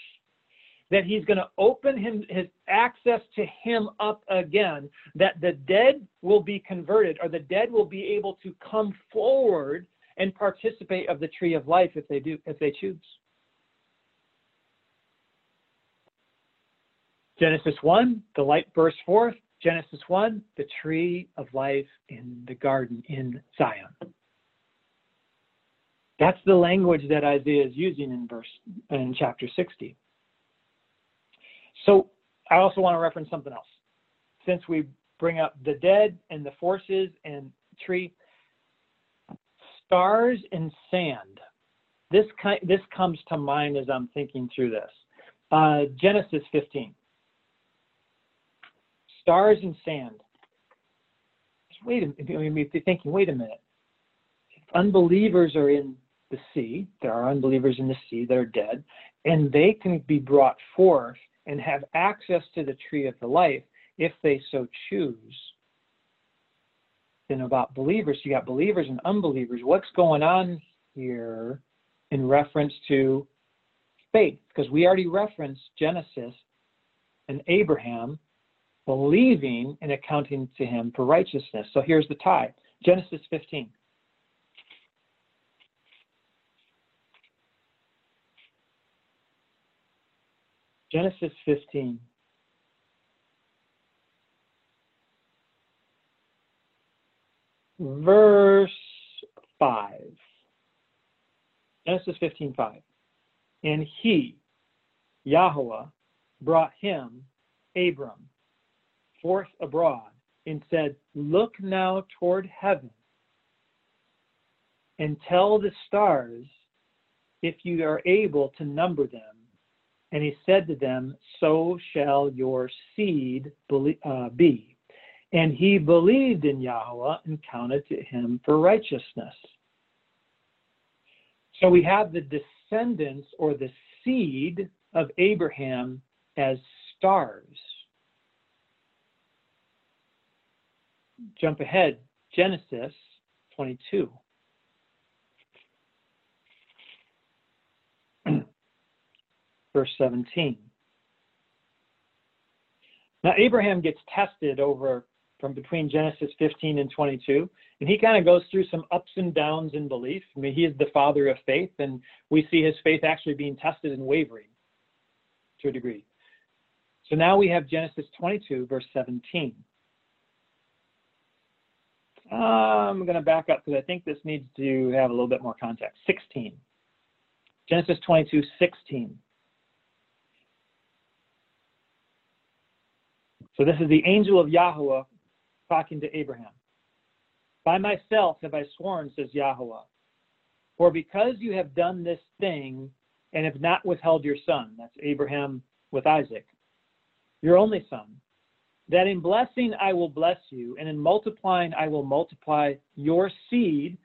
that he's going to open him, his access to him up again, that the dead will be converted, or the dead will be able to come forward and participate of the tree of life if they do, if they choose. Genesis 1, the light bursts forth. Genesis 1, the tree of life in the garden in Zion. That's the language that Isaiah is using in verse in chapter 60. So I also want to reference something else. Since we bring up the dead and the forces and tree, stars and sand. This this comes to mind as I'm thinking through this. Uh, Genesis 15 stars and sand. Wait a minute, you may be thinking, wait a minute. If unbelievers are in the sea, there are unbelievers in the sea that are dead, and they can be brought forth and have access to the tree of the life if they so choose. Then about believers, you got believers and unbelievers. What's going on here in reference to faith? Because we already referenced Genesis and Abraham believing and accounting to him for righteousness. So here's the tie Genesis 15. Genesis 15. Verse 5. Genesis 15, 5. And he, Yahweh, brought him, Abram, forth abroad and said, Look now toward heaven and tell the stars if you are able to number them. And he said to them, So shall your seed uh, be. And he believed in Yahweh and counted to him for righteousness. So we have the descendants or the seed of Abraham as stars. Jump ahead, Genesis 22. Verse 17. Now, Abraham gets tested over from between Genesis 15 and 22, and he kind of goes through some ups and downs in belief. I mean, he is the father of faith, and we see his faith actually being tested and wavering to a degree. So now we have Genesis 22, verse 17. I'm going to back up because I think this needs to have a little bit more context. 16. Genesis 22, 16. So this is the angel of Yahweh talking to Abraham. By myself have I sworn, says Yahweh, for because you have done this thing and have not withheld your son, that's Abraham with Isaac, your only son, that in blessing I will bless you, and in multiplying I will multiply your seed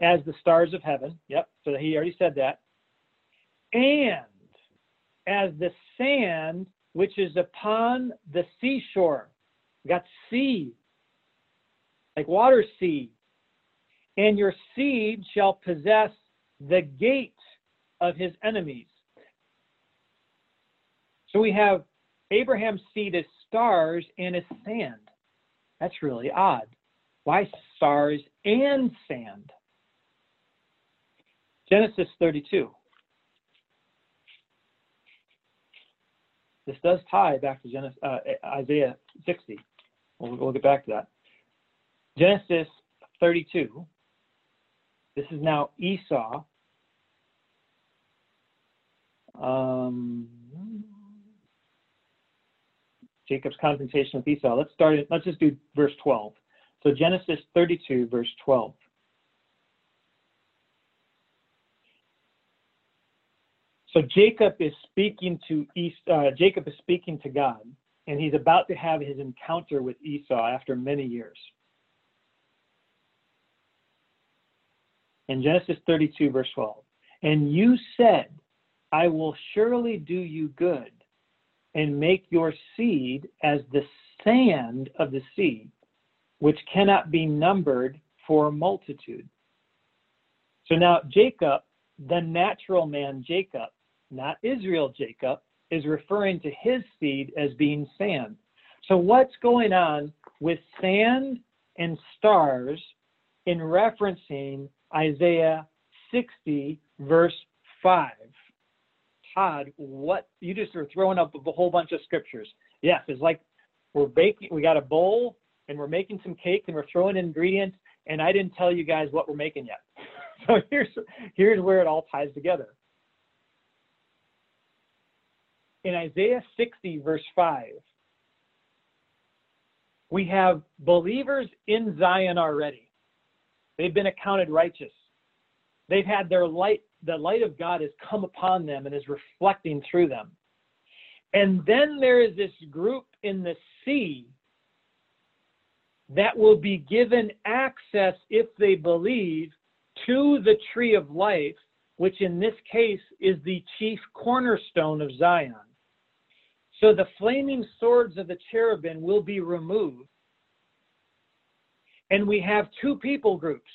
as the stars of heaven. Yep, so he already said that. And as the sand which is upon the seashore. got sea, like water sea. And your seed shall possess the gate of his enemies. So we have Abraham's seed as stars and as sand. That's really odd. Why stars and sand? Genesis 32. This does tie back to Genesis, uh, Isaiah 60. We'll, we'll get back to that. Genesis 32. This is now Esau. Um, Jacob's confrontation with Esau. Let's start. it. Let's just do verse 12. So Genesis 32, verse 12. So Jacob is speaking to East, uh, Jacob is speaking to God, and he's about to have his encounter with Esau after many years. In Genesis 32, verse 12, and you said, I will surely do you good and make your seed as the sand of the sea, which cannot be numbered for a multitude. So now Jacob, the natural man Jacob, not Israel Jacob, is referring to his seed as being sand. So what's going on with sand and stars in referencing Isaiah 60, verse 5? Todd, what you just are throwing up a whole bunch of scriptures. Yes, it's like we're baking, we got a bowl and we're making some cake and we're throwing in ingredients, and I didn't tell you guys what we're making yet. So here's here's where it all ties together. In Isaiah 60, verse 5, we have believers in Zion already. They've been accounted righteous. They've had their light, the light of God has come upon them and is reflecting through them. And then there is this group in the sea that will be given access, if they believe, to the tree of life, which in this case is the chief cornerstone of Zion. So the flaming swords of the cherubim will be removed. And we have two people groups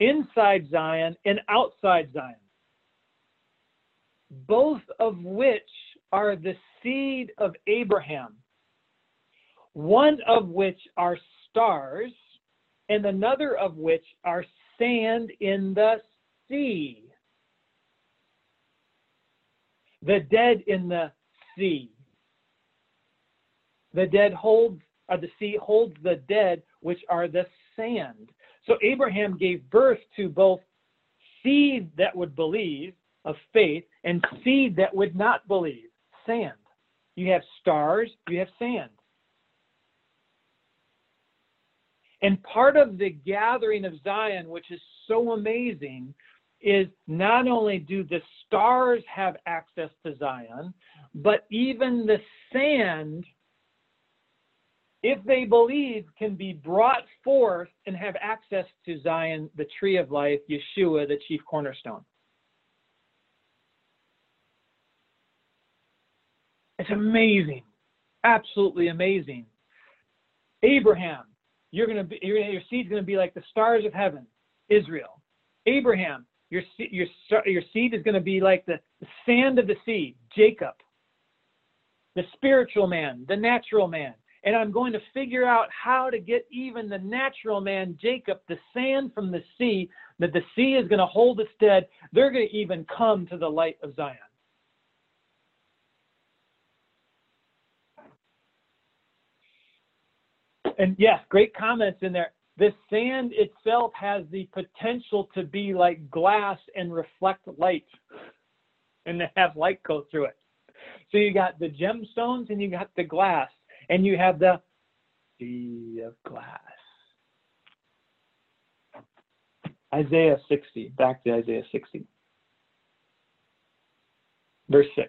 inside Zion and outside Zion, both of which are the seed of Abraham, one of which are stars, and another of which are sand in the sea. The dead in the sea. The dead holds, or the sea holds the dead, which are the sand. So Abraham gave birth to both seed that would believe of faith and seed that would not believe, sand. You have stars, you have sand. And part of the gathering of Zion, which is so amazing, is not only do the stars have access to Zion, but even the sand if they believe, can be brought forth and have access to Zion, the tree of life, Yeshua, the chief cornerstone. It's amazing, absolutely amazing. Abraham, you're gonna be, you're, your seed's gonna be like the stars of heaven, Israel. Abraham, your your your seed is gonna be like the, sand of the sea, Jacob. The spiritual man, the natural man, and I'm going to figure out how to get even the natural man, Jacob, the sand from the sea, that the sea is going to hold us dead. They're going to even come to the light of Zion. And yes, great comments in there. The sand itself has the potential to be like glass and reflect light and to have light go through it. So you got the gemstones and you got the glass and you have the sea of glass. Isaiah 60, back to Isaiah 60. Verse 6.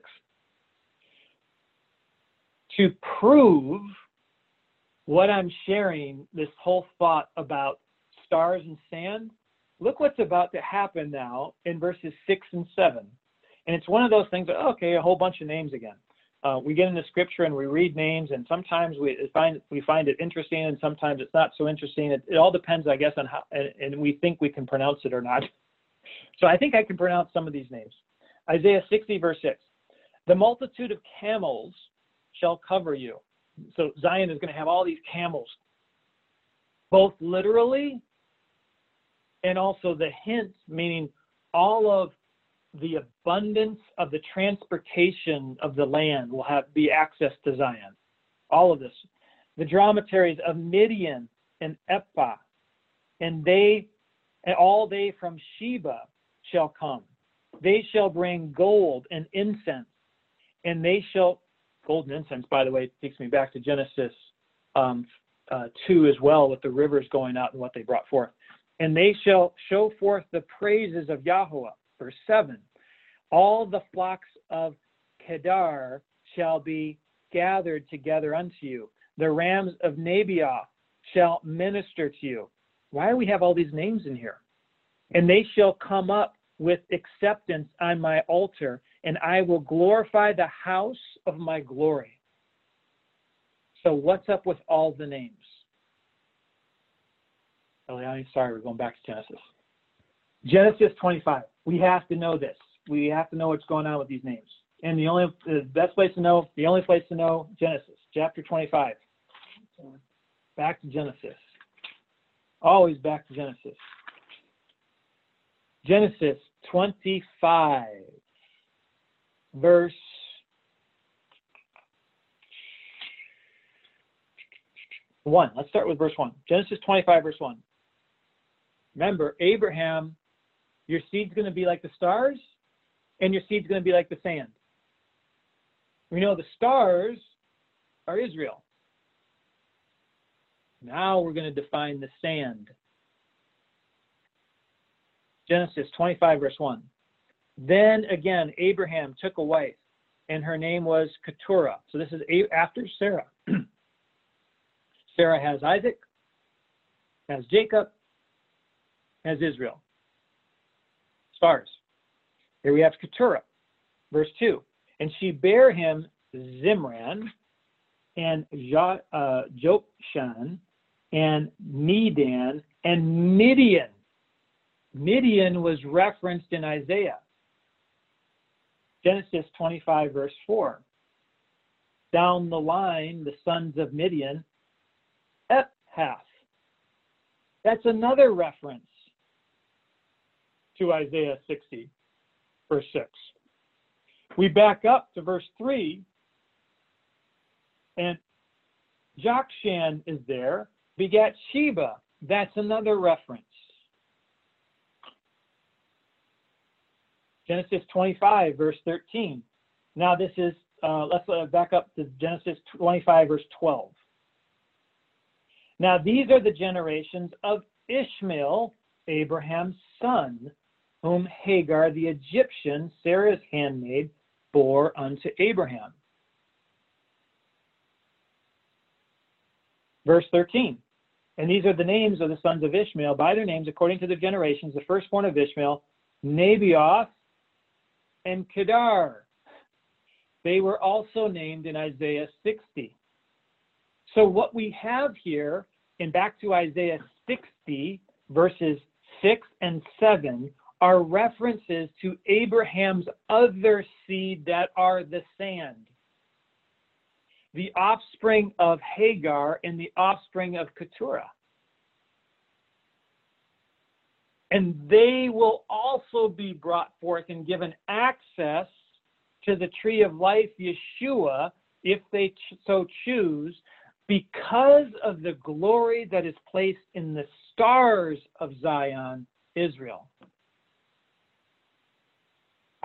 To prove what I'm sharing, this whole thought about stars and sand, look what's about to happen now in verses 6 and 7. And it's one of those things that, okay, a whole bunch of names again uh, we get into scripture and we read names, and sometimes we find we find it interesting, and sometimes it's not so interesting. It, it all depends, I guess, on how, and, and, we think we can pronounce it or not. So I think I can pronounce some of these names. Isaiah 60 verse 6. The multitude of camels shall cover you. So Zion is going to have all these camels, both literally and also the hints, meaning all of the abundance of the transportation of the land will have be access to Zion. All of this. The dromedaries of Midian and Ephah, and they and all they from Sheba shall come. They shall bring gold and incense, and they shall gold and incense. By the way, takes me back to Genesis um, uh, two as well, with the rivers going out and what they brought forth. And they shall show forth the praises of Yahweh. Verse seven. All the flocks of Kedar shall be gathered together unto you. The rams of Nebaioth shall minister to you. Why do we have all these names in here? And they shall come up with acceptance on my altar, and I will glorify the house of my glory. So, what's up with all the names? Eliani, sorry, we're going back to Genesis. Genesis 25. We have to know this. We have to know what's going on with these names. And the only the best place to know, the only place to know, Genesis, chapter 25. Back to Genesis. Always back to Genesis. Genesis 25, verse one. Let's start with verse one. Genesis 25, verse one. Remember, Abraham, your seed's going to be like the stars, and your seed's going to be like the sand. We know the stars are Israel. Now we're going to define the sand. Genesis 25, verse 1. Then again, Abraham took a wife, and her name was Keturah. So this is after Sarah. Sarah has Isaac, has Jacob, has Israel. Stars. Here we have Keturah, verse 2. And she bare him Zimran and uh, Jokshan and Medan and Midian. Midian was referenced in Isaiah. Genesis 25, verse 4. Down the line, the sons of Midian, Ephah. That's another reference to Isaiah 60, verse 6. We back up to verse 3, and Jokshan is there, begat Sheba. That's another reference. Genesis 25, verse 13. Now, this is, uh, let's uh, back up to Genesis 25, verse 12. Now, these are the generations of Ishmael, Abraham's son, whom Hagar the Egyptian, Sarah's handmaid, bore unto Abraham. Verse 13. And these are the names of the sons of Ishmael by their names according to their generations. The firstborn of Ishmael, Nebaioth and Kedar. They were also named in Isaiah 60. So, what we have here, and back to Isaiah 60, verses 6 and 7, are references to Abraham's other seed that are the sand. The offspring of Hagar and the offspring of Keturah. And they will also be brought forth and given access to the tree of life, Yeshua, if they ch- so choose, because of the glory that is placed in the stars of Zion, Israel.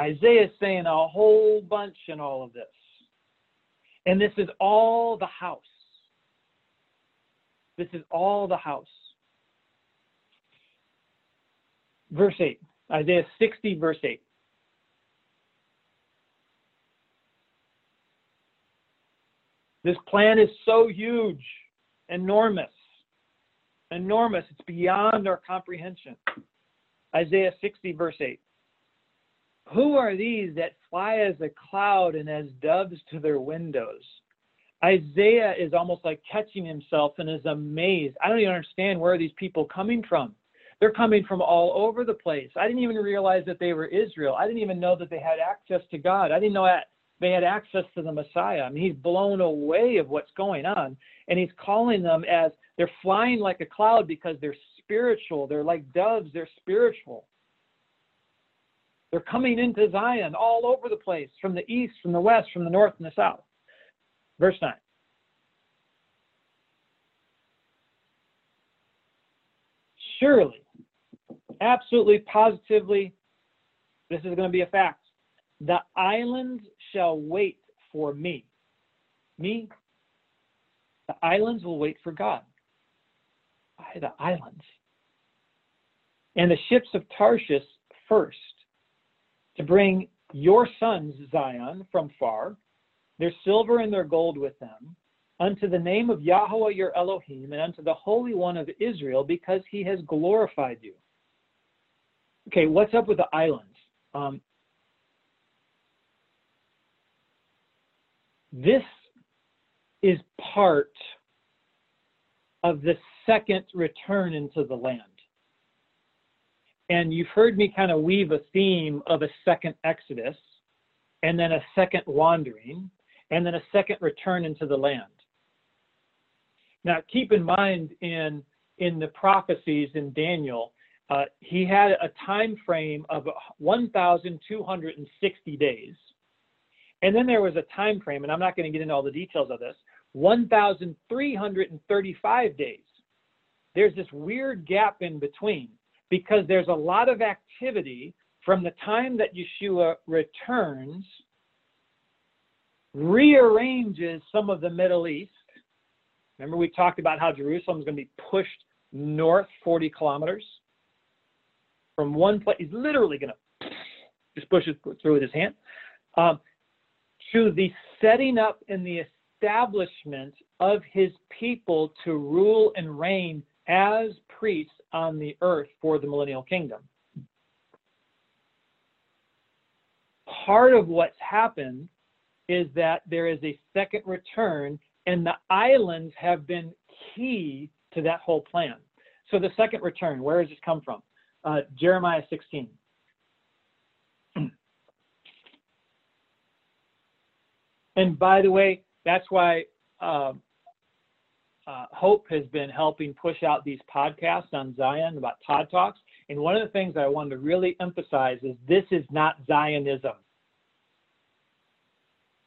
Isaiah is saying a whole bunch in all of this. And this is all the house. This is all the house. Verse 8, Isaiah 60, verse 8. This plan is so huge, enormous, enormous. It's beyond our comprehension. Isaiah 60, verse 8. Who are these that fly as a cloud and as doves to their windows? Isaiah is almost like catching himself and is amazed. I don't even understand where these people coming from. They're coming from all over the place. I didn't even realize that they were Israel. I didn't even know that they had access to God. I didn't know that they had access to the Messiah. I mean, he's blown away of what's going on, and he's calling them as they're flying like a cloud because they're spiritual. They're like doves. They're spiritual. They're coming into Zion all over the place, from the east, from the west, from the north, and the south. Verse 9. Surely, absolutely, positively, this is going to be a fact. The islands shall wait for me. Me? The islands will wait for God. By the islands. And the ships of Tarshish first to bring your sons, Zion, from far, their silver and their gold with them, unto the name of Yahweh your Elohim, and unto the Holy One of Israel, because he has glorified you. Okay, what's up with the islands? Um, this is part of the second return into the land. And you've heard me kind of weave a theme of a second Exodus, and then a second wandering, and then a second return into the land. Now, keep in mind in in the prophecies in Daniel, uh, he had a time frame of 1,260 days, and then there was a time frame, and I'm not going to get into all the details of this, 1,335 days. There's this weird gap in between because there's a lot of activity from the time that Yeshua returns, rearranges some of the Middle East. Remember, we talked about how Jerusalem is going to be pushed north 40 kilometers from one place. He's literally going to just push it through with his hand. Um, to the setting up and the establishment of his people to rule and reign as priests on the earth for the millennial kingdom. Part of what's happened is that there is a second return, and the islands have been key to that whole plan. So, the second return, where does this come from? Uh, Jeremiah 16. and by the way, that's why uh, uh, Hope has been helping push out these podcasts on Zion about Todd Talks. And one of the things I wanted to really emphasize is this is not Zionism.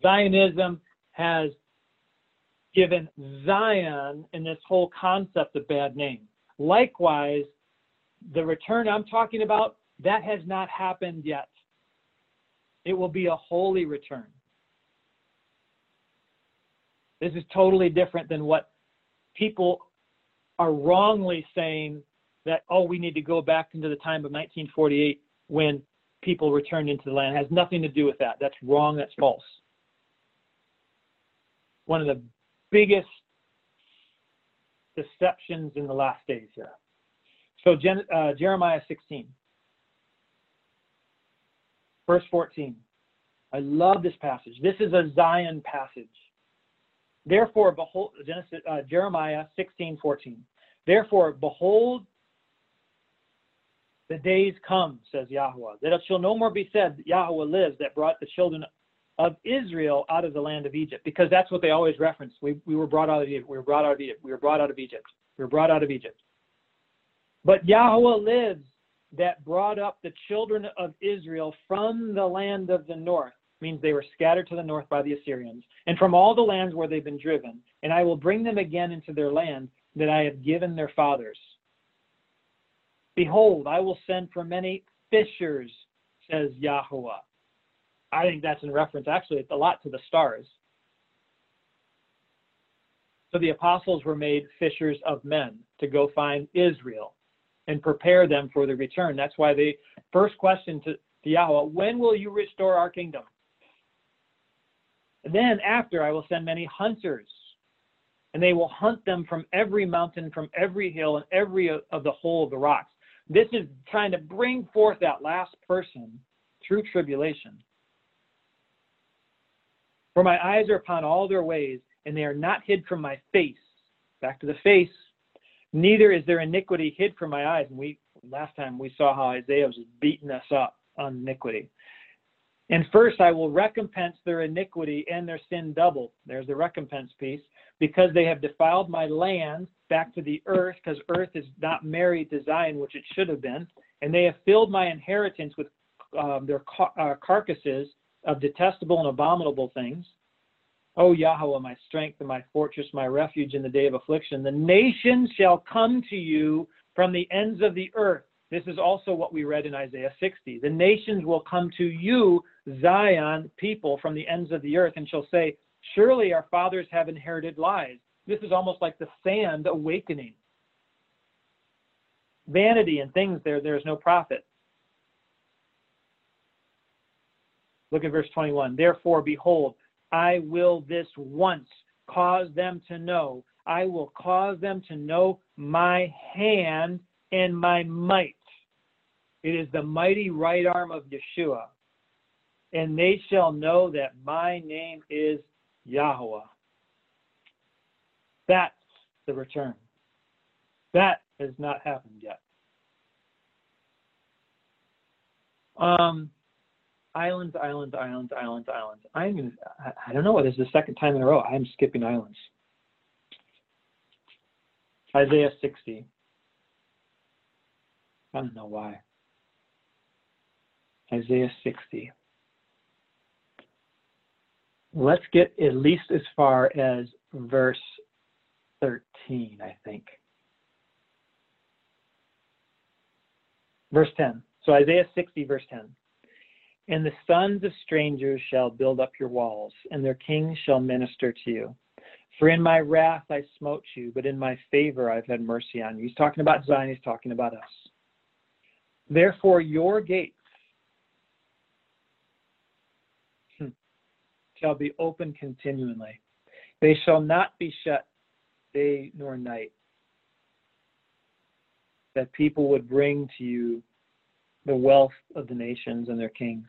Zionism has given Zion and this whole concept a bad name. Likewise, the return I'm talking about, that has not happened yet. It will be a holy return. This is totally different than what people are wrongly saying that, oh, we need to go back into the time of 1948 when people returned into the land. It has nothing to do with that. That's wrong. That's false. One of the biggest deceptions in the last days here. So uh, Jeremiah 16, verse 14. I love this passage. This is a Zion passage. Therefore, behold, Genesis, uh, Jeremiah 16, 14. Therefore, behold, the days come, says Yahweh, that it shall no more be said, Yahweh lives, that brought the children of Israel out of the land of Egypt, because that's what they always reference. We, we were brought out of Egypt. We were brought out of Egypt. We were brought out of Egypt. We were brought out of Egypt. But Yahweh lives, that brought up the children of Israel from the land of the north means they were scattered to the north by the Assyrians, and from all the lands where they've been driven, and I will bring them again into their land that I have given their fathers. Behold, I will send for many fishers, says Yahweh. I think that's in reference, actually, a lot to the stars. So the apostles were made fishers of men to go find Israel and prepare them for the return. That's why the first question to, to Yahweh, when will you restore our kingdom? Then after I will send many hunters, and they will hunt them from every mountain, from every hill, and every uh, of the whole of the rocks. This is trying to bring forth that last person through tribulation. For my eyes are upon all their ways, and they are not hid from my face. Back to the face. Neither is there iniquity hid from my eyes. And we last time we saw how Isaiah was beating us up on iniquity. And first, I will recompense their iniquity and their sin double. There's the recompense piece. Because they have defiled my land back to the earth, because earth is not married to Zion, which it should have been. And they have filled my inheritance with um, their car- uh, carcasses of detestable and abominable things. O Yahweh, my strength and my fortress, my refuge in the day of affliction, the nations shall come to you from the ends of the earth. This is also what we read in Isaiah 60. The nations will come to you, Zion people, from the ends of the earth, and shall say, Surely our fathers have inherited lies. This is almost like the sand awakening. Vanity and things there, there is no profit. Look at verse 21. Therefore, behold, I will this once cause them to know. I will cause them to know my hand and my might. It is the mighty right arm of Yeshua. And they shall know that my name is Yahweh. That's the return. That has not happened yet. Um, islands, islands, islands, islands, islands. I'm gonna, I don't know. This is the second time in a row I'm skipping islands. Isaiah 60. I don't know why. Isaiah 60. Let's get at least as far as verse 13, I think. Verse 10. So Isaiah 60, verse 10. And the sons of strangers shall build up your walls, and their kings shall minister to you. For in my wrath I smote you, but in my favor I've had mercy on you. He's talking about Zion, he's talking about us. Therefore, your gates hmm, shall be open continually. They shall not be shut day nor night. That people would bring to you the wealth of the nations and their kings.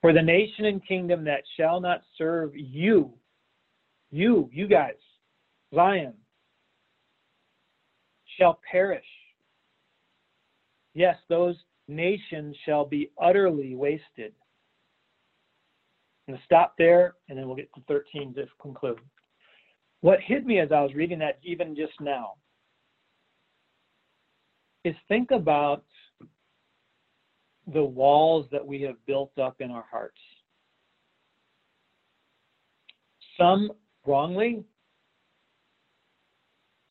For the nation and kingdom that shall not serve you, you, you guys, Zion, shall perish. Yes, those nations shall be utterly wasted. I'm going to stop there and then we'll get to 13 to conclude. What hit me as I was reading that, even just now, is think about the walls that we have built up in our hearts. Some wrongly,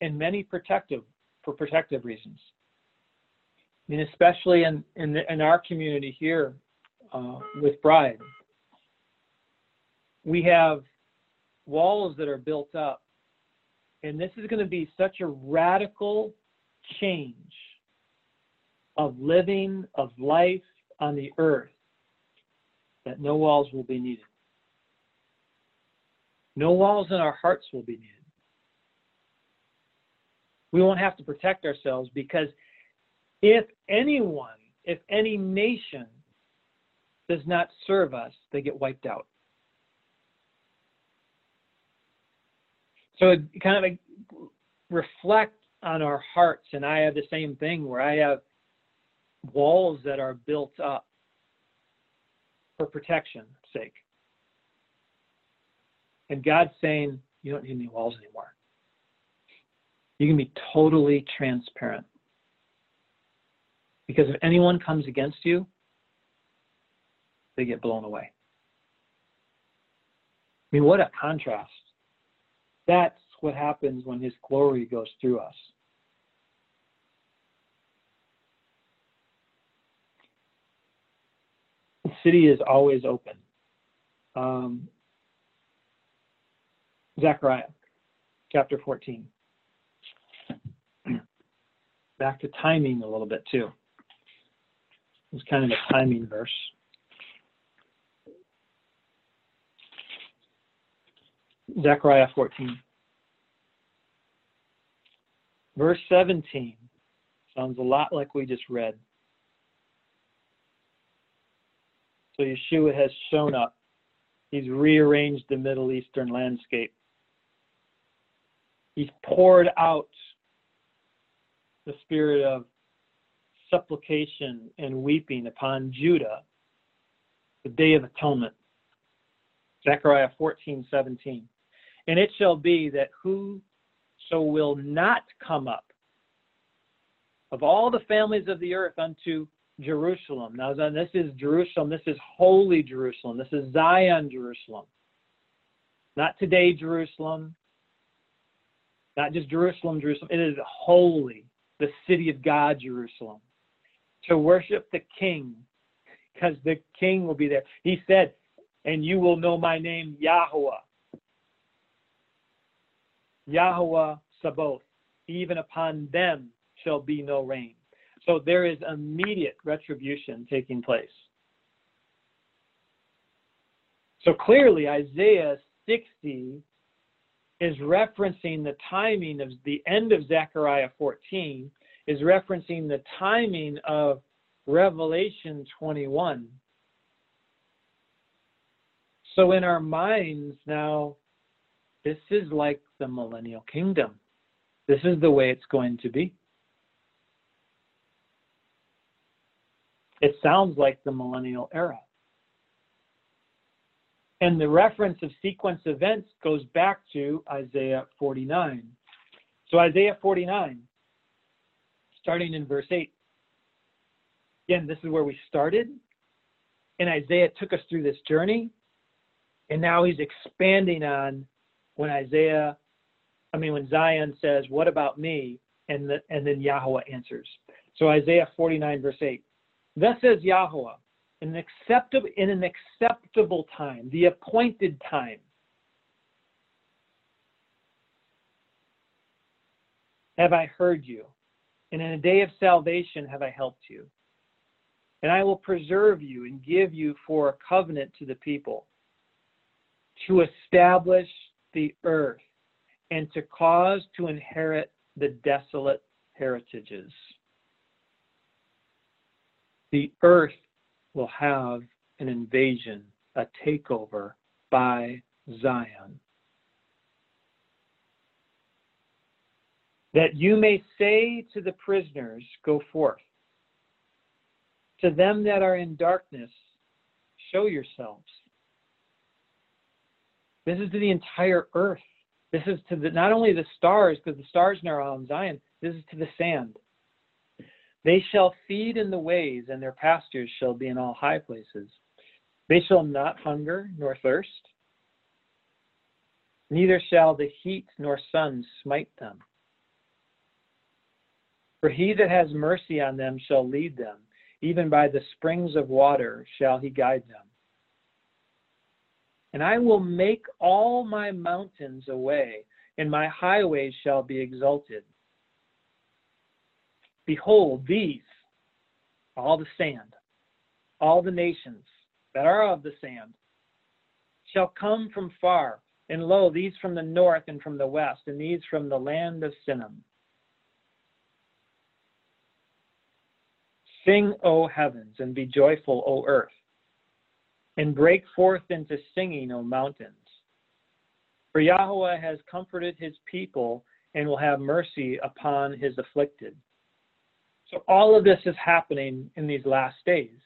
and many protective for protective reasons. I mean, especially in in, the, in our community here uh, with Bride, we have walls that are built up, and this is going to be such a radical change of living, of life on the earth, that no walls will be needed. No walls in our hearts will be needed. We won't have to protect ourselves because if anyone, if any nation does not serve us, they get wiped out. So kind of reflect on our hearts, and I have the same thing where I have walls that are built up for protection sake. And God's saying, you don't need any walls anymore. You can be totally transparent. Because if anyone comes against you, they get blown away. I mean, what a contrast. That's what happens when His glory goes through us. City is always open. Um, Zechariah chapter 14. Back to timing a little bit too. It's kind of a timing verse. Zechariah 14. Verse 17 sounds a lot like we just read. So Yeshua has shown up. He's rearranged the Middle Eastern landscape. He's poured out the spirit of supplication and weeping upon Judah the day of atonement. Zechariah 14, 17. And it shall be that whoso will not come up of all the families of the earth unto Jerusalem. Now, this is Jerusalem. This is holy Jerusalem. This is Zion Jerusalem. Not today, Jerusalem. Not just Jerusalem, Jerusalem. It is holy, the city of God, Jerusalem. To worship the King, because the King will be there. He said, and you will know my name, Yahweh. Yahweh Sabaoth. Even upon them shall be no rain. So there is immediate retribution taking place. So clearly, Isaiah 60 is referencing the timing of the end of Zechariah 14, is referencing the timing of Revelation 21. So in our minds now, this is like the millennial kingdom. This is the way it's going to be. It sounds like the millennial era. And the reference of sequence events goes back to Isaiah 49. So, Isaiah 49, starting in verse 8. Again, this is where we started. And Isaiah took us through this journey. And now he's expanding on when Isaiah, I mean, when Zion says, What about me? And, the, and then Yahweh answers. So, Isaiah 49, verse 8. Thus says Yahweh, in an acceptable, in an acceptable time, the appointed time. Have I heard you? And in a day of salvation have I helped you. And I will preserve you and give you for a covenant to the people, to establish the earth, and to cause to inherit the desolate heritages the earth will have an invasion, a takeover by Zion. That you may say to the prisoners, Go forth. To them that are in darkness, show yourselves. This is to the entire earth. This is to the, not only the stars, because the stars are on Zion, this is to the sand. They shall feed in the ways, and their pastures shall be in all high places. They shall not hunger nor thirst, neither shall the heat nor sun smite them. For he that has mercy on them shall lead them, even by the springs of water shall he guide them. And I will make all my mountains a way, and my highways shall be exalted. Behold, these, all the sand, all the nations that are of the sand, shall come from far, and lo, these from the north and from the west, and these from the land of Sinim. Sing, O heavens, and be joyful, O earth, and break forth into singing, O mountains. For Yahweh has comforted his people and will have mercy upon his afflicted. So all of this is happening in these last days.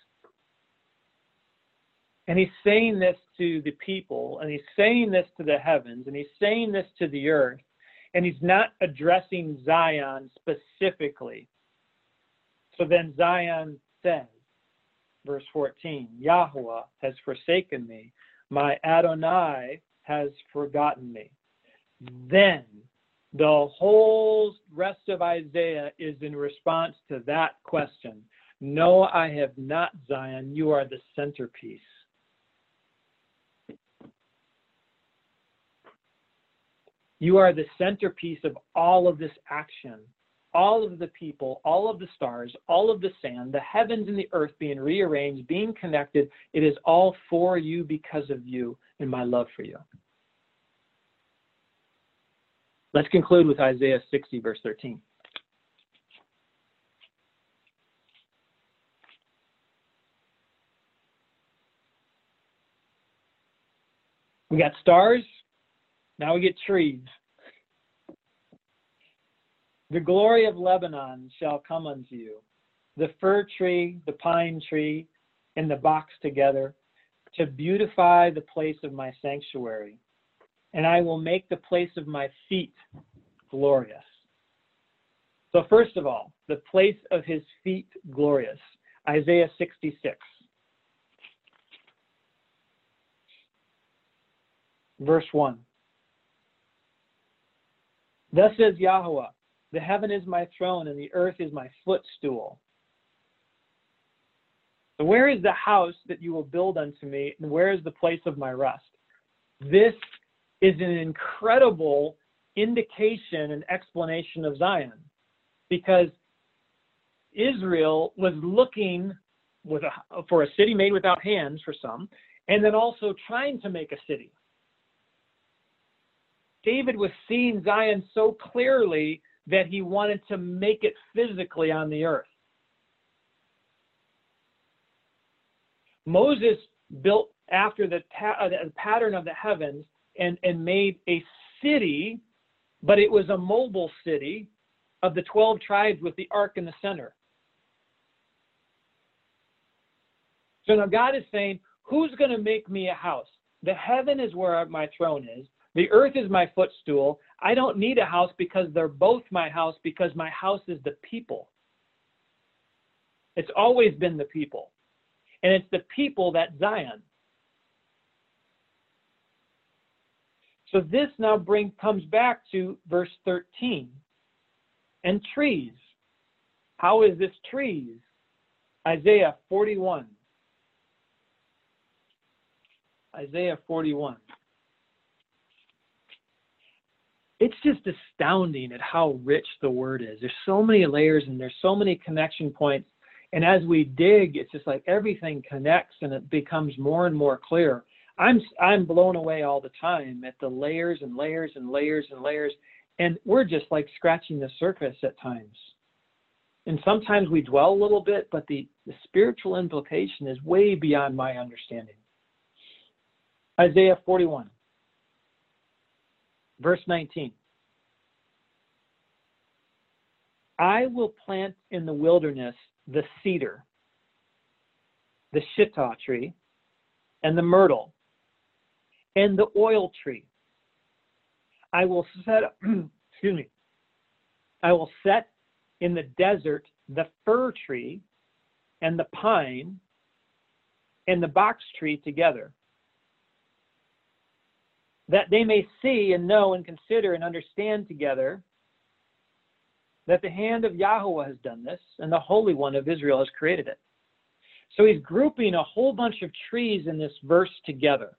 And he's saying this to the people, and he's saying this to the heavens, and he's saying this to the earth, and he's not addressing Zion specifically. So then Zion says, verse 14, Yahweh has forsaken me, my Adonai has forgotten me. Then the whole rest of Isaiah is in response to that question. No, I have not, Zion. You are the centerpiece. You are the centerpiece of all of this action. All of the people, all of the stars, all of the sand, the heavens and the earth being rearranged, being connected. It is all for you because of you and my love for you. Let's conclude with Isaiah 60, verse 13. We got stars, now we get trees. The glory of Lebanon shall come unto you, the fir tree, the pine tree, and the box together, to beautify the place of my sanctuary, and I will make the place of my feet glorious. So, first of all, the place of his feet glorious. Isaiah 66. Verse 1. Thus says Yahweh, the heaven is my throne and the earth is my footstool. So where is the house that you will build unto me, and where is the place of my rest? This is an incredible indication and explanation of Zion because Israel was looking a, for a city made without hands for some, and then also trying to make a city. David was seeing Zion so clearly that he wanted to make it physically on the earth. Moses built after the, ta- uh, the pattern of the heavens and, and made a city, but it was a mobile city of the 12 tribes with the ark in the center. So now God is saying, Who's going to make me a house? The heaven is where my throne is. The earth is my footstool. I don't need a house because they're both my house because my house is the people. It's always been the people. And it's the people that Zion. So this now bring comes back to verse 13. And trees. How is this trees? Isaiah 41. Isaiah 41. It's just astounding at how rich the word is. There's so many layers and there's so many connection points. And as we dig, it's just like everything connects and it becomes more and more clear. I'm I'm blown away all the time at the layers and layers and layers and layers, and we're just like scratching the surface at times. And sometimes we dwell a little bit, but the, the spiritual implication is way beyond my understanding. Isaiah 41, verse 19. I will plant in the wilderness the cedar, the shittah tree, and the myrtle, and the oil tree. I will set, excuse me, I will set in the desert the fir tree and the pine and the box tree together that they may see and know and consider and understand together that the hand of Yahweh has done this and the Holy One of Israel has created it. So he's grouping a whole bunch of trees in this verse together.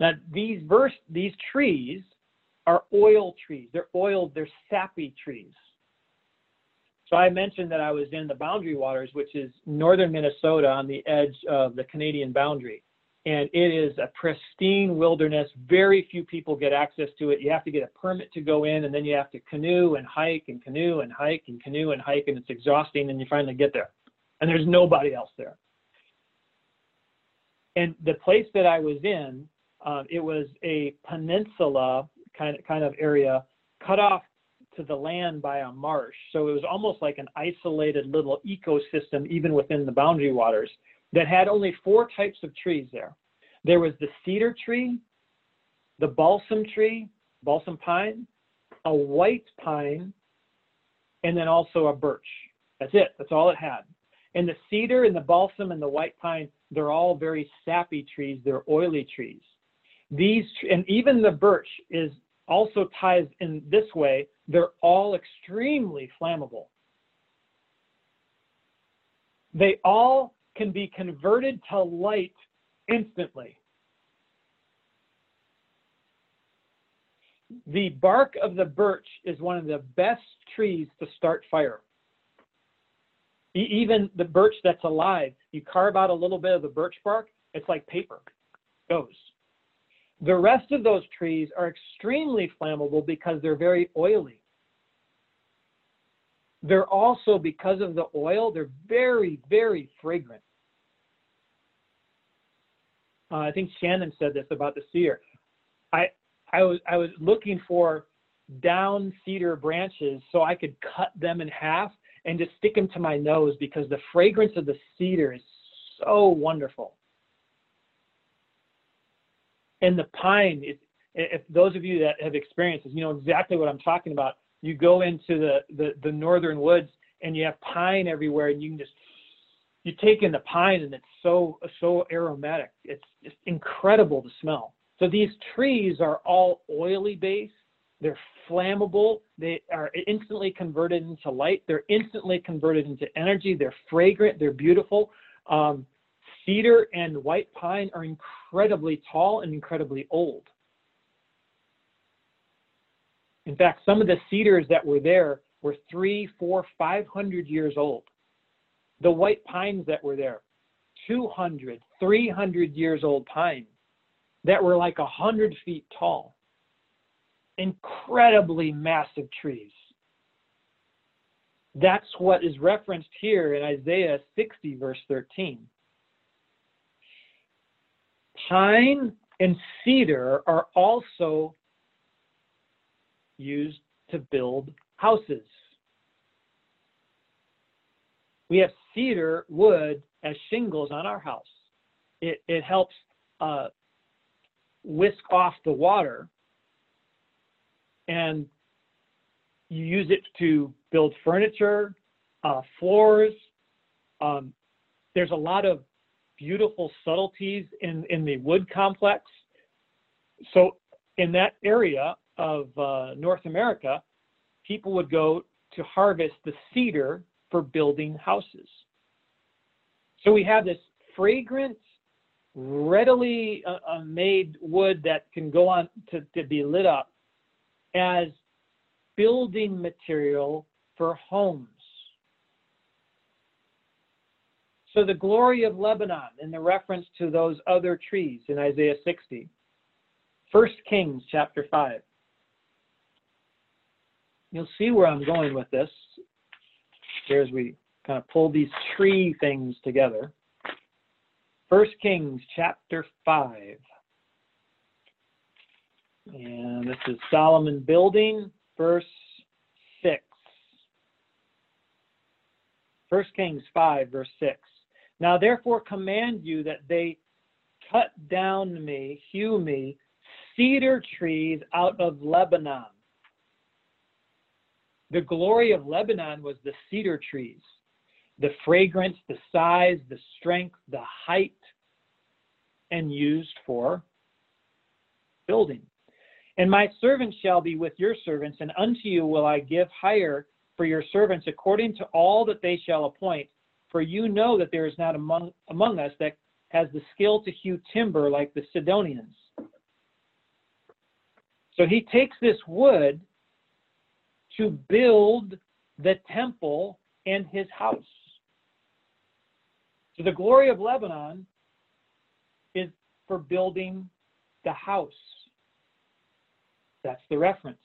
Now these verse these trees are oil trees. They're oiled, they're sappy trees. So I mentioned that I was in the Boundary Waters, which is northern Minnesota on the edge of the Canadian boundary and it is a pristine wilderness. Very few people get access to it. You have to get a permit to go in, and then you have to canoe and hike and canoe and hike and canoe and hike, and it's exhausting. And you finally get there, and there's nobody else there. And the place that I was in, uh, it was a peninsula kind of kind of area, cut off to the land by a marsh. So it was almost like an isolated little ecosystem, even within the boundary waters that had only four types of trees there. There was the cedar tree, the balsam tree, balsam pine, a white pine, and then also a birch. That's it. That's all it had. And the cedar and the balsam and the white pine, they're all very sappy trees. They're oily trees. These and even the birch is also ties in this way. They're all extremely flammable. They all can be converted to light instantly. The bark of the birch is one of the best trees to start fire. Even the birch that's alive, you carve out a little bit of the birch bark, it's like paper. It goes. The rest of those trees are extremely flammable because they're very oily. They're also, because of the oil, they're very, very fragrant. Uh, I think Shannon said this about the cedar. I I was I was looking for down cedar branches so I could cut them in half and just stick them to my nose because the fragrance of the cedar is so wonderful. And the pine, is, if those of you that have experienced this, you know exactly what I'm talking about. You go into the, the, the northern woods and you have pine everywhere, and you can just you take in the pine, and it's so so aromatic. It's just incredible to smell. So these trees are all oily based. They're flammable. They are instantly converted into light. They're instantly converted into energy. They're fragrant. They're beautiful. Um, cedar and white pine are incredibly tall and incredibly old. In fact, some of the cedars that were there were three, four, five hundred years old. The white pines that were there, 200, 300 years old pines that were like 100 feet tall. Incredibly massive trees. That's what is referenced here in Isaiah 60, verse 13. Pine and cedar are also used to build houses. We have cedar wood as shingles on our house. It, it helps uh, whisk off the water and you use it to build furniture, uh, floors. Um, there's a lot of beautiful subtleties in, in the wood complex. So, in that area of uh, North America, people would go to harvest the cedar for building houses. So, we have this fragrant, readily uh, uh, made wood that can go on to, to be lit up as building material for homes. So the glory of Lebanon in the reference to those other trees in Isaiah 60. 1 Kings chapter 5. You'll see where I'm going with this here as we kind of pull these tree things together. First Kings chapter 5. And this is Solomon building, verse 6. First Kings 5, verse 6. Now therefore command you that they cut down me, hew me, cedar trees out of Lebanon. The glory of Lebanon was the cedar trees the fragrance, the size, the strength, the height, and used for building. And my servants shall be with your servants, and unto you will I give hire for your servants according to all that they shall appoint. For you know that there is not among, among us that has the skill to hew timber like the Sidonians. So he takes this wood to build the temple and his house. So the glory of Lebanon is for building the house. That's the reference.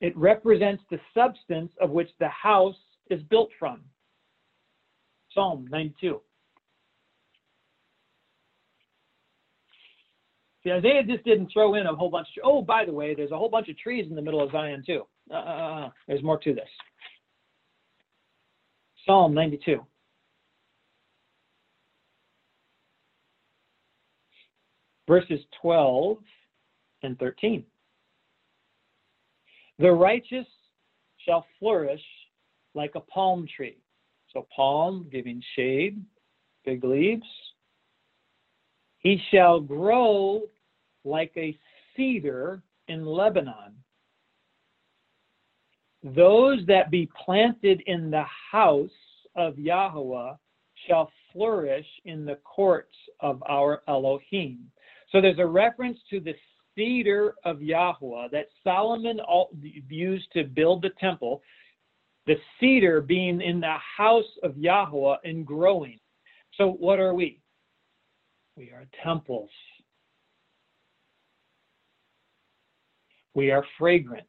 It represents the substance of which the house is built from. Psalm 92. See, Isaiah just didn't throw in a whole bunch. Of, oh, by the way, there's a whole bunch of trees in the middle of Zion too. Uh, uh, uh, uh there's more to this. Psalm 92. verses 12 and 13. The righteous shall flourish like a palm tree. So, palm giving shade, big leaves. He shall grow like a cedar in Lebanon. Those that be planted in the house of Yahweh shall flourish in the courts of our Elohim. So there's a reference to the cedar of Yahweh that Solomon used to build the temple, the cedar being in the house of Yahweh and growing. So what are we? We are temples. We are fragrant.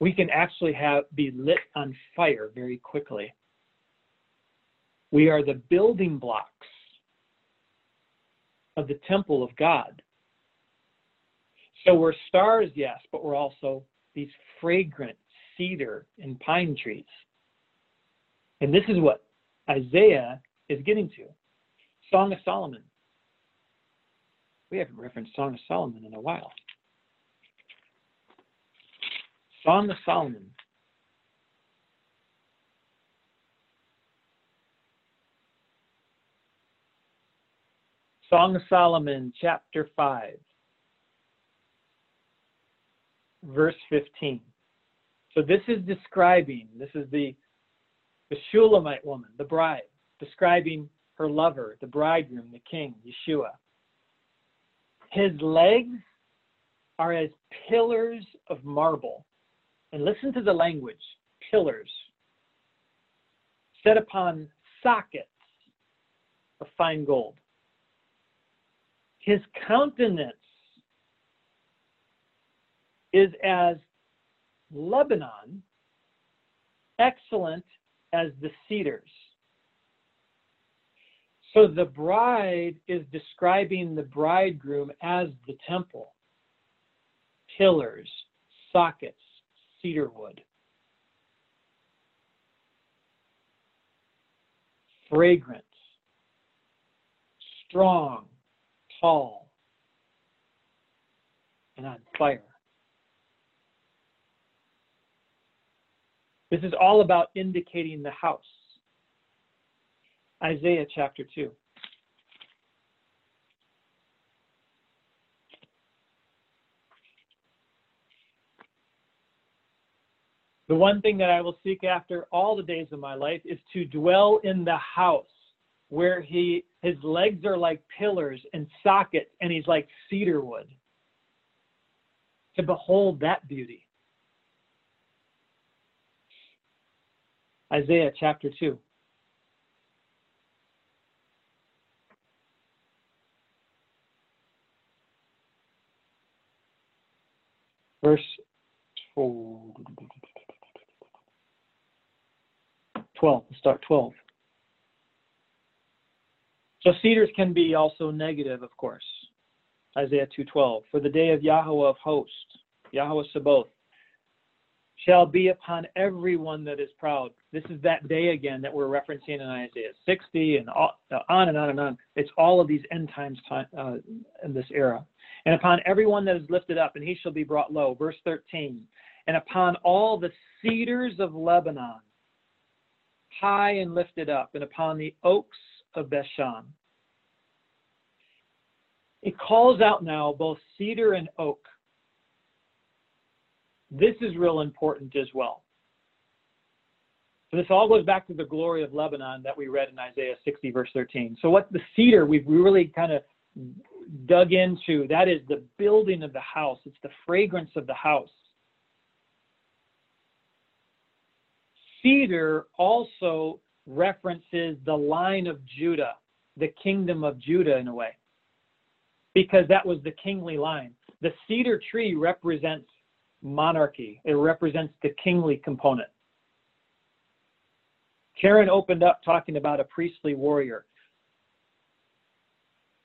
We can actually have be lit on fire very quickly. We are the building blocks of the temple of God. So we're stars, yes, but we're also these fragrant cedar and pine trees. And this is what Isaiah is getting to. Song of Solomon. We haven't referenced Song of Solomon in a while. Song of Solomon. Song of Solomon, chapter 5, verse 15. So this is describing, this is the, the Shulamite woman, the bride, describing her lover, the bridegroom, the king, Yeshua. His legs are as pillars of marble. And listen to the language pillars set upon sockets of fine gold. His countenance is as Lebanon, excellent as the cedars. So the bride is describing the bridegroom as the temple pillars, sockets, cedar wood. Fragrance, strong, tall, and on fire. This is all about indicating the house. Isaiah chapter 2. The one thing that I will seek after all the days of my life is to dwell in the house where he his legs are like pillars and sockets and he's like cedar wood. To behold that beauty. Isaiah chapter 2. Verse 12. 12. Let's start 12. So cedars can be also negative, of course. Isaiah 2:12. For the day of Yahweh of hosts, Yahweh Sabaoth, shall be upon everyone that is proud. This is that day again that we're referencing in Isaiah 60 and on and on and on. It's all of these end times time, uh, in this era. And upon everyone that is lifted up, and he shall be brought low. Verse 13. And upon all the cedars of Lebanon, high and lifted up, and upon the oaks of Bashan. It calls out now both cedar and oak. This is real important as well. So this all goes back to the glory of Lebanon that we read in Isaiah 60, verse 13. So what the cedar we've really kind of dug into, that is the building of the house. It's the fragrance of the house. Cedar also references the line of Judah, the kingdom of Judah in a way, because that was the kingly line. The cedar tree represents monarchy, it represents the kingly component. Karen opened up talking about a priestly warrior.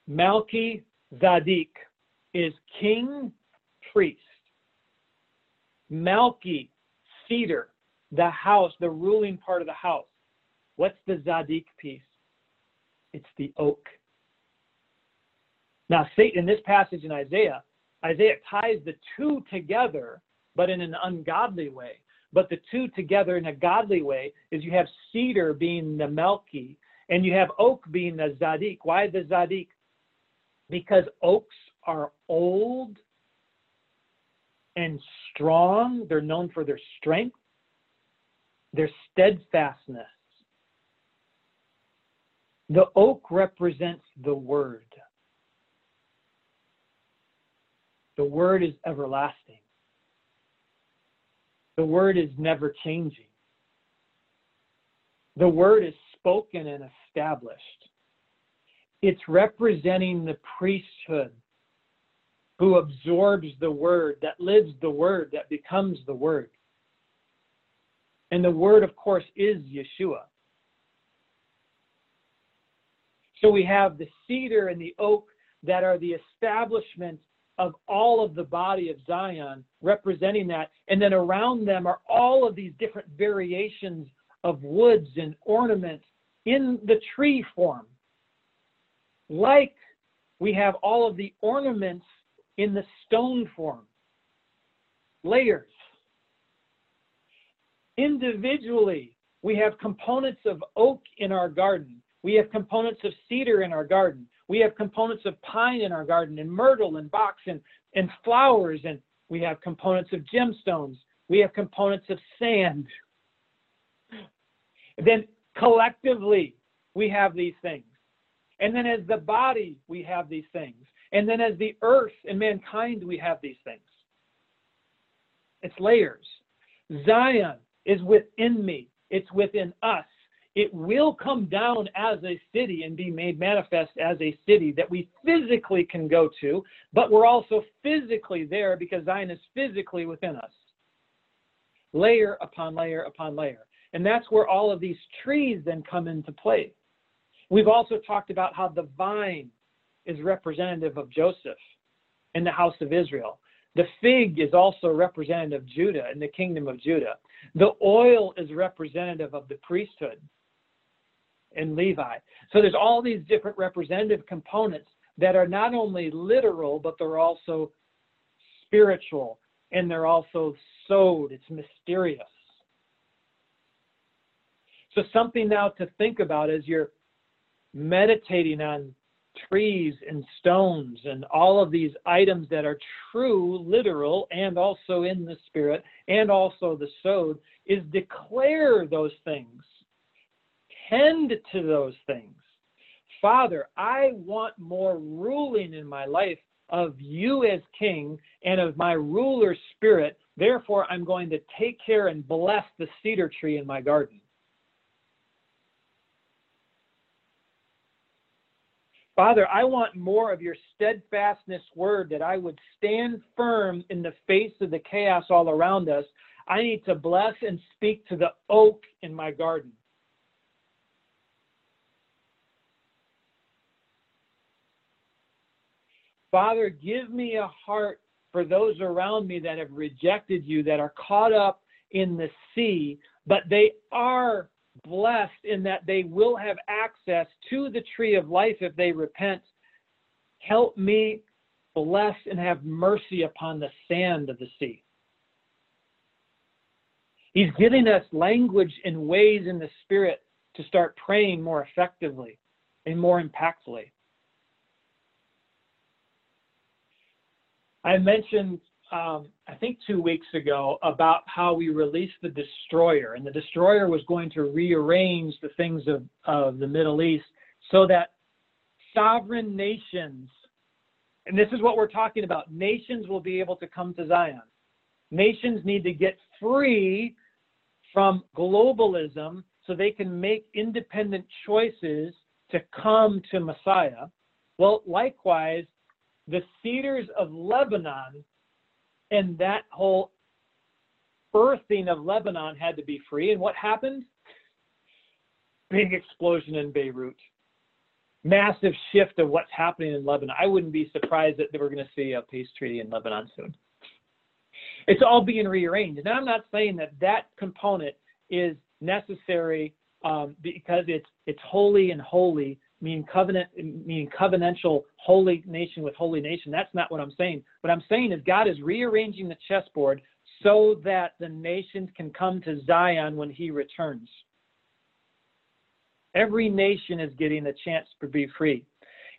Malki Zadik is king priest. Malki, cedar, the house, the ruling part of the house. What's the Zadik piece? It's the oak. Now, in this passage in Isaiah, Isaiah ties the two together, but in an ungodly way. But the two together in a godly way is you have cedar being the Melki, and you have oak being the Zadik. Why the Zadik? Because oaks are old and strong. They're known for their strength their steadfastness. The oak represents the word. The word is everlasting. The word is never changing. The word is spoken and established. It's representing the priesthood who absorbs the word, that lives the word, that becomes the word. And the word, of course, is Yeshua. So we have the cedar and the oak that are the establishment of all of the body of Zion, representing that. And then around them are all of these different variations of woods and ornaments in the tree form. like we have all of the ornaments in the stone form, layers. Individually, we have components of oak in our garden. We have components of cedar in our garden. We have components of pine in our garden, and myrtle and box and, and flowers, and we have components of gemstones. We have components of sand. Then collectively, we have these things. And then as the body, we have these things. And then as the earth and mankind, we have these things. It's layers. Zion is within me, it's within us. It will come down as a city and be made manifest as a city that we physically can go to, but we're also physically there because Zion is physically within us. Layer upon layer upon layer. And that's where all of these trees then come into play. We've also talked about how the vine is representative of Joseph in the house of Israel. The fig is also representative of Judah in the kingdom of Judah. The oil is representative of the priesthood in Levi. So there's all these different representative components that are not only literal, but they're also spiritual and they're also sod. It's mysterious. So, something now to think about as you're meditating on trees and stones and all of these items that are true, literal, and also in the spirit, and also the sod, is declare those things, tend to those things. Father, I want more ruling in my life of you as king and of my ruler spirit. Therefore, I'm going to take care and bless the cedar tree in my garden. Father, I want more of your steadfastness word that I would stand firm in the face of the chaos all around us. I need to bless and speak to the oak in my garden. Father, give me a heart for those around me that have rejected you, that are caught up in the sea, but they are blessed in that they will have access to the tree of life if they repent. Help me bless and have mercy upon the sand of the sea. He's giving us language and ways in the Spirit to start praying more effectively and more impactfully. I mentioned um, I think two weeks ago about how we released the destroyer, and the destroyer was going to rearrange the things of, of the Middle East so that sovereign nations, and this is what we're talking about, nations will be able to come to Zion. Nations need to get free from globalism so they can make independent choices to come to Messiah. Well, likewise, the cedars of Lebanon and that whole birthing of Lebanon had to be free. And what happened? Big explosion in Beirut. Massive shift of what's happening in Lebanon. I wouldn't be surprised that we're going to see a peace treaty in Lebanon soon. It's all being rearranged. And I'm not saying that that component is necessary um, because it's it's holy and holy mean covenant, meaning covenantal holy nation with holy nation. That's not what I'm saying. What I'm saying is God is rearranging the chessboard so that the nations can come to Zion when he returns. Every nation is getting a chance to be free.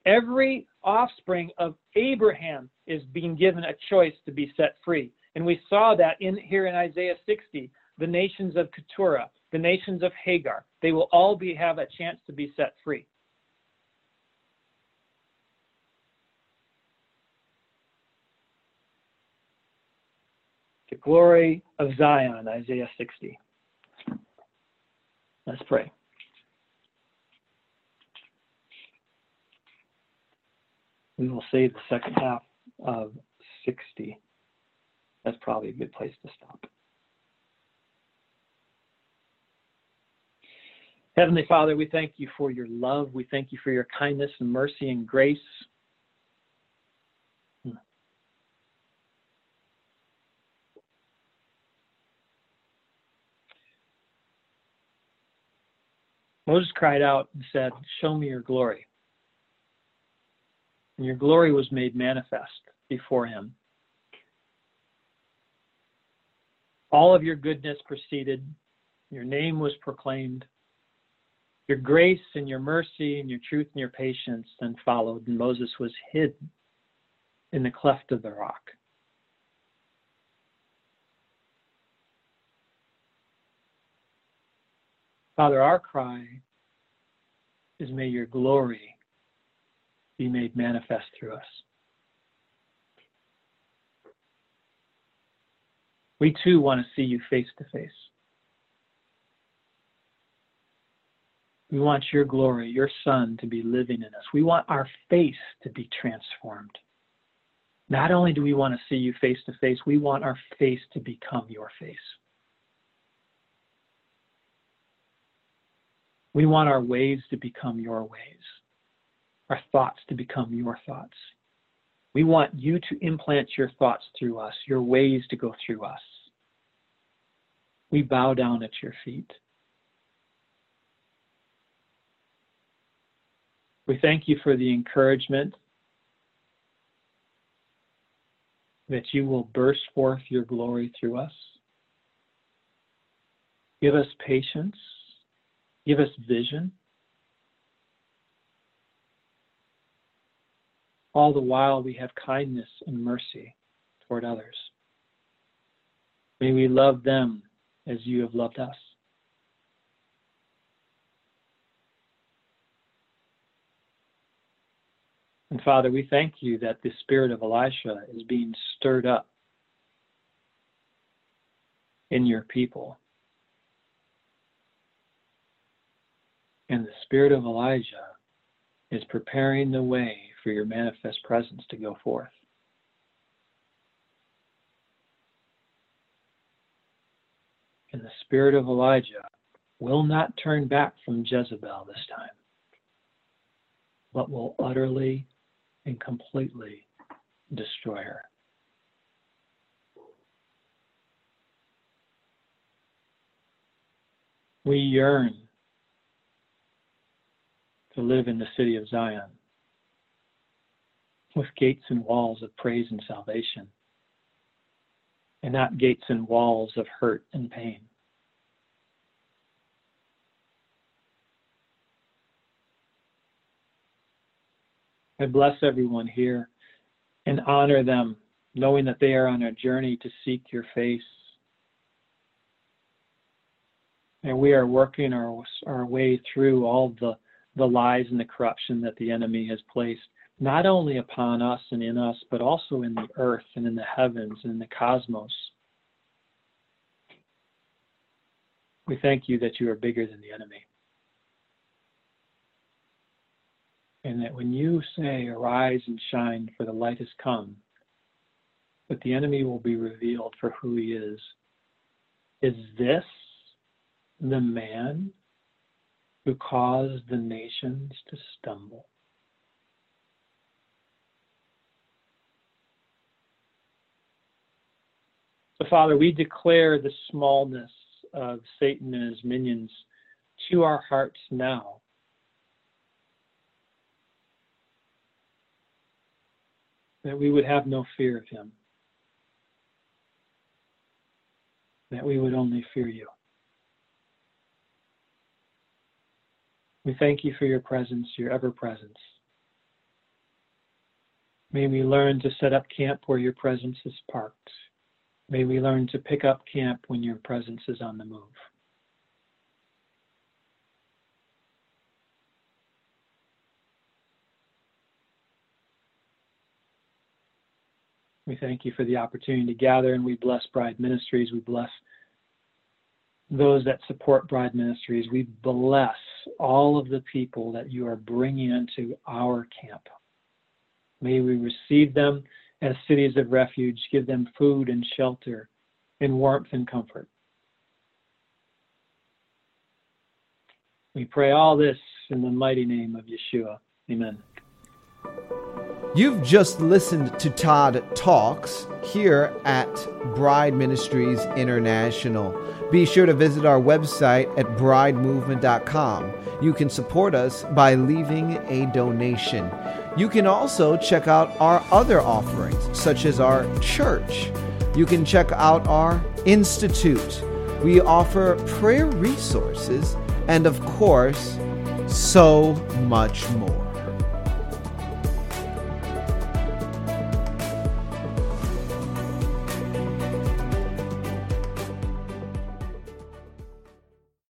Every offspring of Abraham is being given a choice to be set free. And we saw that in here in Isaiah 60, the nations of Keturah, the nations of Hagar, they will all be have a chance to be set free. The glory of Zion, Isaiah 60. Let's pray. We will say the second half of 60. That's probably a good place to stop. Heavenly Father, we thank you for your love. We thank you for your kindness and mercy and grace. Moses cried out and said, Show me your glory. and your glory was made manifest before him. All of your goodness proceeded, your name was proclaimed. Your grace and your mercy and your truth and your patience then followed, and Moses was hid in the cleft of the rock. Father, our cry is may your glory be made manifest through us. We too want to see you face to face. We want your glory, your Son, to be living in us. We want our face to be transformed. Not only do we want to see you face to face, we want our face to become your face. We want our ways to become your ways, our thoughts to become your thoughts. We want you to implant your thoughts through us, your ways to go through us. We bow down at your feet. We thank you for the encouragement that you will burst forth your glory through us. Give us patience Give us vision. All the while we have kindness and mercy toward others. May we love them as you have loved us. And Father, we thank you that the spirit of Elisha is being stirred up in your people. And the spirit of Elijah is preparing the way for your manifest presence to go forth. And the spirit of Elijah will not turn back from Jezebel this time, but will utterly and completely destroy her. We yearn to live in the city of Zion with gates and walls of praise and salvation, and not gates and walls of hurt and pain. I bless everyone here and honor them, knowing that they are on a journey to seek your face. And we are working our, our way through all the the lies and the corruption that the enemy has placed not only upon us and in us, but also in the earth and in the heavens and in the cosmos. We thank you that you are bigger than the enemy. And that when you say, Arise and shine, for the light has come, that the enemy will be revealed for who he is. Is this the man who caused the nations to stumble. So, Father, we declare the smallness of Satan and his minions to our hearts now. That we would have no fear of him. That we would only fear you. We thank you for your presence, your ever presence. May we learn to set up camp where your presence is parked. May we learn to pick up camp when your presence is on the move. We thank you for the opportunity to gather and we bless BRIDE Ministries. We bless those that support BRIDE Ministries. We bless all of the people that you are bringing into our camp. May we receive them as cities of refuge, give them food and shelter, and warmth and comfort. We pray all this in the mighty name of Yeshua. Amen. You've just listened to Todd Talks here at BRIDE Ministries International. Be sure to visit our website at bridemovement.com. You can support us by leaving a donation. You can also check out our other offerings, such as our church. You can check out our institute. We offer prayer resources and, of course, so much more.